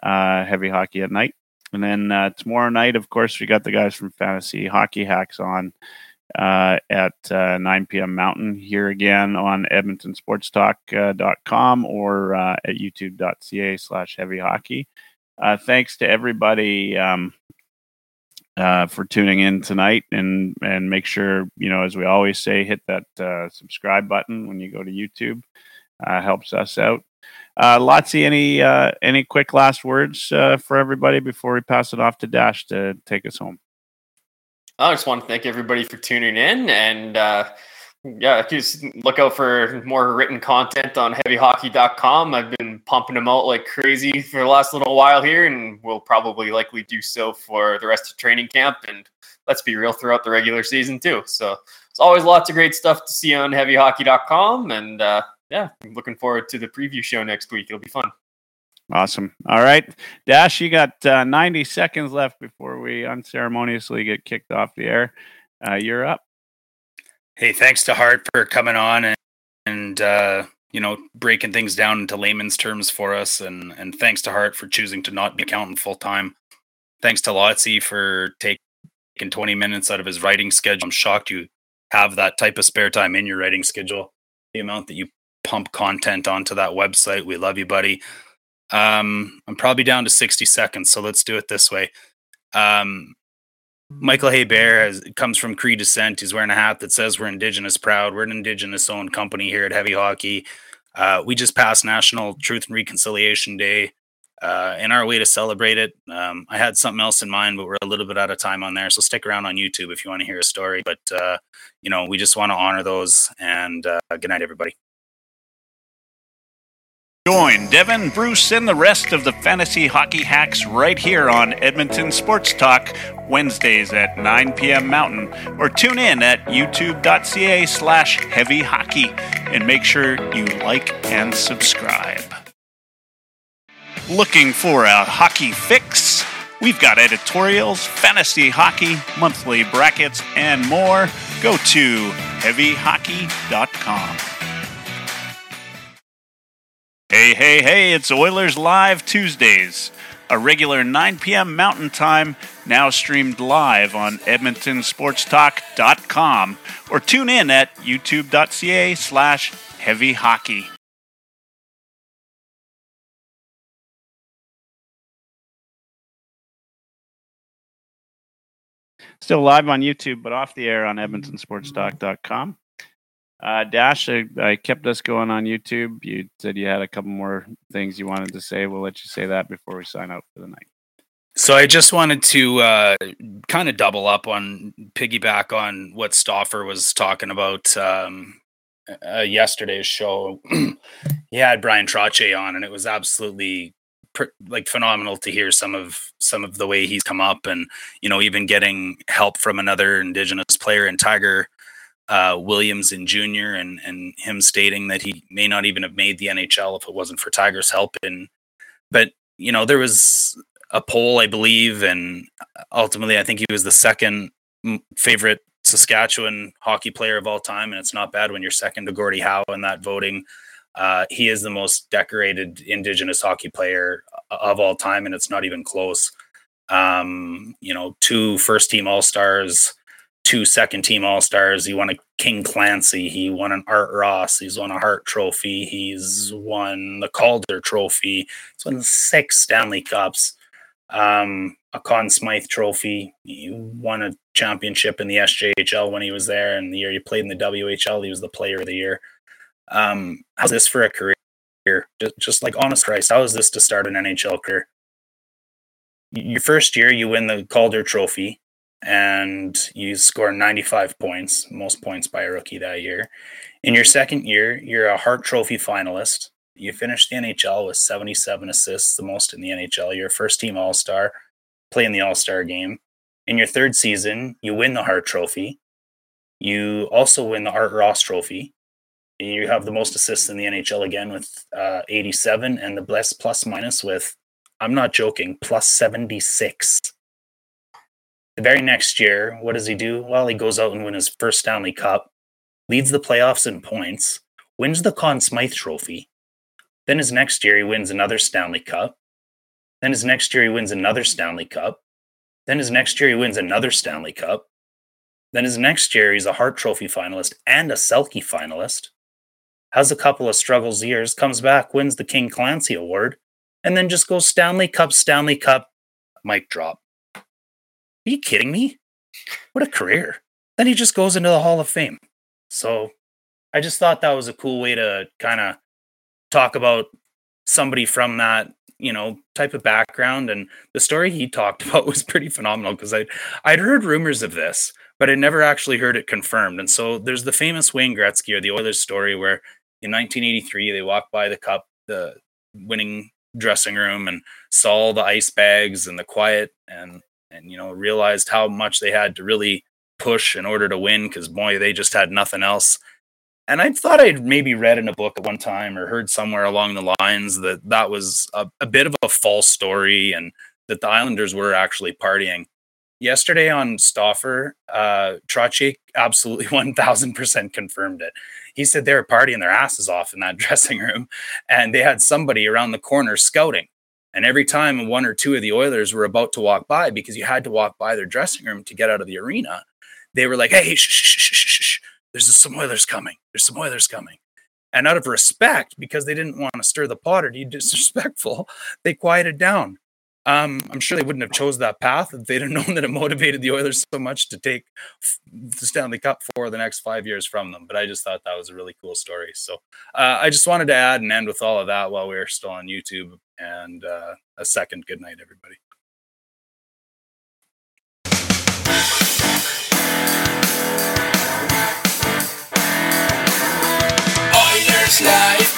uh, heavy hockey at night. And then uh, tomorrow night, of course, we got the guys from Fantasy Hockey Hacks on uh, at uh, 9 p.m. Mountain here again on EdmontonSportsTalk.com or uh, at YouTube.ca slash heavy hockey. Uh, thanks to everybody um, uh, for tuning in tonight, and and make sure you know, as we always say, hit that uh, subscribe button when you go to YouTube. Uh, helps us out. Uh, Lotsy, any uh, any quick last words uh, for everybody before we pass it off to Dash to take us home? I just want to thank everybody for tuning in and uh, yeah, just look out for more written content on heavyhockey.com. I've been pumping them out like crazy for the last little while here, and we'll probably likely do so for the rest of training camp. And let's be real, throughout the regular season too. So it's always lots of great stuff to see on heavyhockey.com. And uh, yeah, I'm looking forward to the preview show next week. It'll be fun. Awesome. All right, Dash, you got uh, 90 seconds left before we unceremoniously get kicked off the air. Uh, you're up. Hey, thanks to Hart for coming on and, and uh, you know breaking things down into layman's terms for us, and and thanks to Hart for choosing to not be accountant full time. Thanks to Lotzi for taking 20 minutes out of his writing schedule. I'm shocked you have that type of spare time in your writing schedule. The amount that you pump content onto that website, we love you, buddy. Um, I'm probably down to 60 seconds, so let's do it this way. Um, Michael Haybear has, comes from Cree descent. He's wearing a hat that says we're Indigenous proud. We're an Indigenous owned company here at Heavy Hockey. Uh, we just passed National Truth and Reconciliation Day. Uh, in our way to celebrate it, um, I had something else in mind, but we're a little bit out of time on there. So stick around on YouTube if you want to hear a story. But, uh, you know, we just want to honor those. And uh, good night, everybody. Join Devin, Bruce, and the rest of the Fantasy Hockey Hacks right here on Edmonton Sports Talk, Wednesdays at 9 p.m. Mountain, or tune in at youtube.ca slash heavy hockey and make sure you like and subscribe. Looking for a hockey fix? We've got editorials, fantasy hockey, monthly brackets, and more. Go to heavyhockey.com. Hey, hey, hey, it's Oilers Live Tuesdays, a regular 9 p.m. Mountain Time, now streamed live on EdmontonSportsTalk.com or tune in at youtube.ca slash heavy hockey. Still live on YouTube, but off the air on EdmontonSportsTalk.com. Uh, Dash, I, I kept us going on YouTube. You said you had a couple more things you wanted to say. We'll let you say that before we sign out for the night. So I just wanted to uh, kind of double up on piggyback on what Stauffer was talking about um, uh, yesterday's show. (clears throat) he had Bryan Trottier on, and it was absolutely like phenomenal to hear some of some of the way he's come up, and you know, even getting help from another Indigenous player in Tiger uh, Williams in Junior, and and him stating that he may not even have made the NHL if it wasn't for Tiger's help. And but you know, there was a poll, I believe, and ultimately, I think he was the second favorite Saskatchewan hockey player of all time, and it's not bad when you're second to Gordie Howe in that voting. Uh, he is the most decorated Indigenous hockey player of all time, and it's not even close. Um, you know, two first team All Stars, two second team All Stars. He won a King Clancy. He won an Art Ross. He's won a Hart Trophy. He's won the Calder Trophy. He's won six Stanley Cups. Um, a Conn Smythe Trophy. He won a championship in the SJHL when he was there, and the year he played in the WHL, he was the Player of the Year. Um, how's this for a career? Just, just like honest Christ, how is this to start an NHL career? Your first year, you win the Calder Trophy, and you score 95 points, most points by a rookie that year. In your second year, you're a Hart Trophy finalist. You finished the NHL with 77 assists, the most in the NHL. You're a first team All Star, play in the All Star game. In your third season, you win the Hart Trophy. You also win the Art Ross Trophy. You have the most assists in the NHL again with uh, 87, and the best plus minus with, I'm not joking, plus 76. The very next year, what does he do? Well, he goes out and wins his first Stanley Cup, leads the playoffs in points, wins the Conn Smythe Trophy. Then his next year, he wins another Stanley Cup. Then his next year, he wins another Stanley Cup. Then his next year, he wins another Stanley Cup. Then his next year, he's a Hart Trophy finalist and a Selke finalist. Has a couple of struggles years, comes back, wins the King Clancy Award, and then just goes Stanley Cup, Stanley Cup, mic drop. Are you kidding me? What a career. Then he just goes into the Hall of Fame. So I just thought that was a cool way to kind of talk about somebody from that, you know, type of background. And the story he talked (laughs) about was pretty phenomenal because I'd, I'd heard rumors of this, but I never actually heard it confirmed. And so there's the famous Wayne Gretzky or the Oilers story where in 1983 they walked by the cup, the winning dressing room and saw the ice bags and the quiet and and you know realized how much they had to really push in order to win because boy they just had nothing else and i thought i'd maybe read in a book at one time or heard somewhere along the lines that that was a, a bit of a false story and that the islanders were actually partying yesterday on Stauffer, uh, absolutely (laughs) 1000% confirmed it. He said they were partying their asses off in that (laughs) dressing room and they had somebody around the corner scouting. And every time one or two of the Oilers were about to walk by, because you had to walk by their dressing room to get out of the arena, they were like, hey, shh, shh, shh, shh, shh. there's some Oilers coming. There's some Oilers coming. And out of respect, because they didn't want to stir the pot or be (laughs) disrespectful, they quieted down. Um, I'm sure they wouldn't have chose that path if they'd have (laughs) known that it motivated the Oilers so much to take the Stanley Cup for the next five years from them. But I just thought that was a really cool story. So uh, I just wanted to add and end with all of that while we are still on YouTube and uh, a second good night, everybody. Oilers Live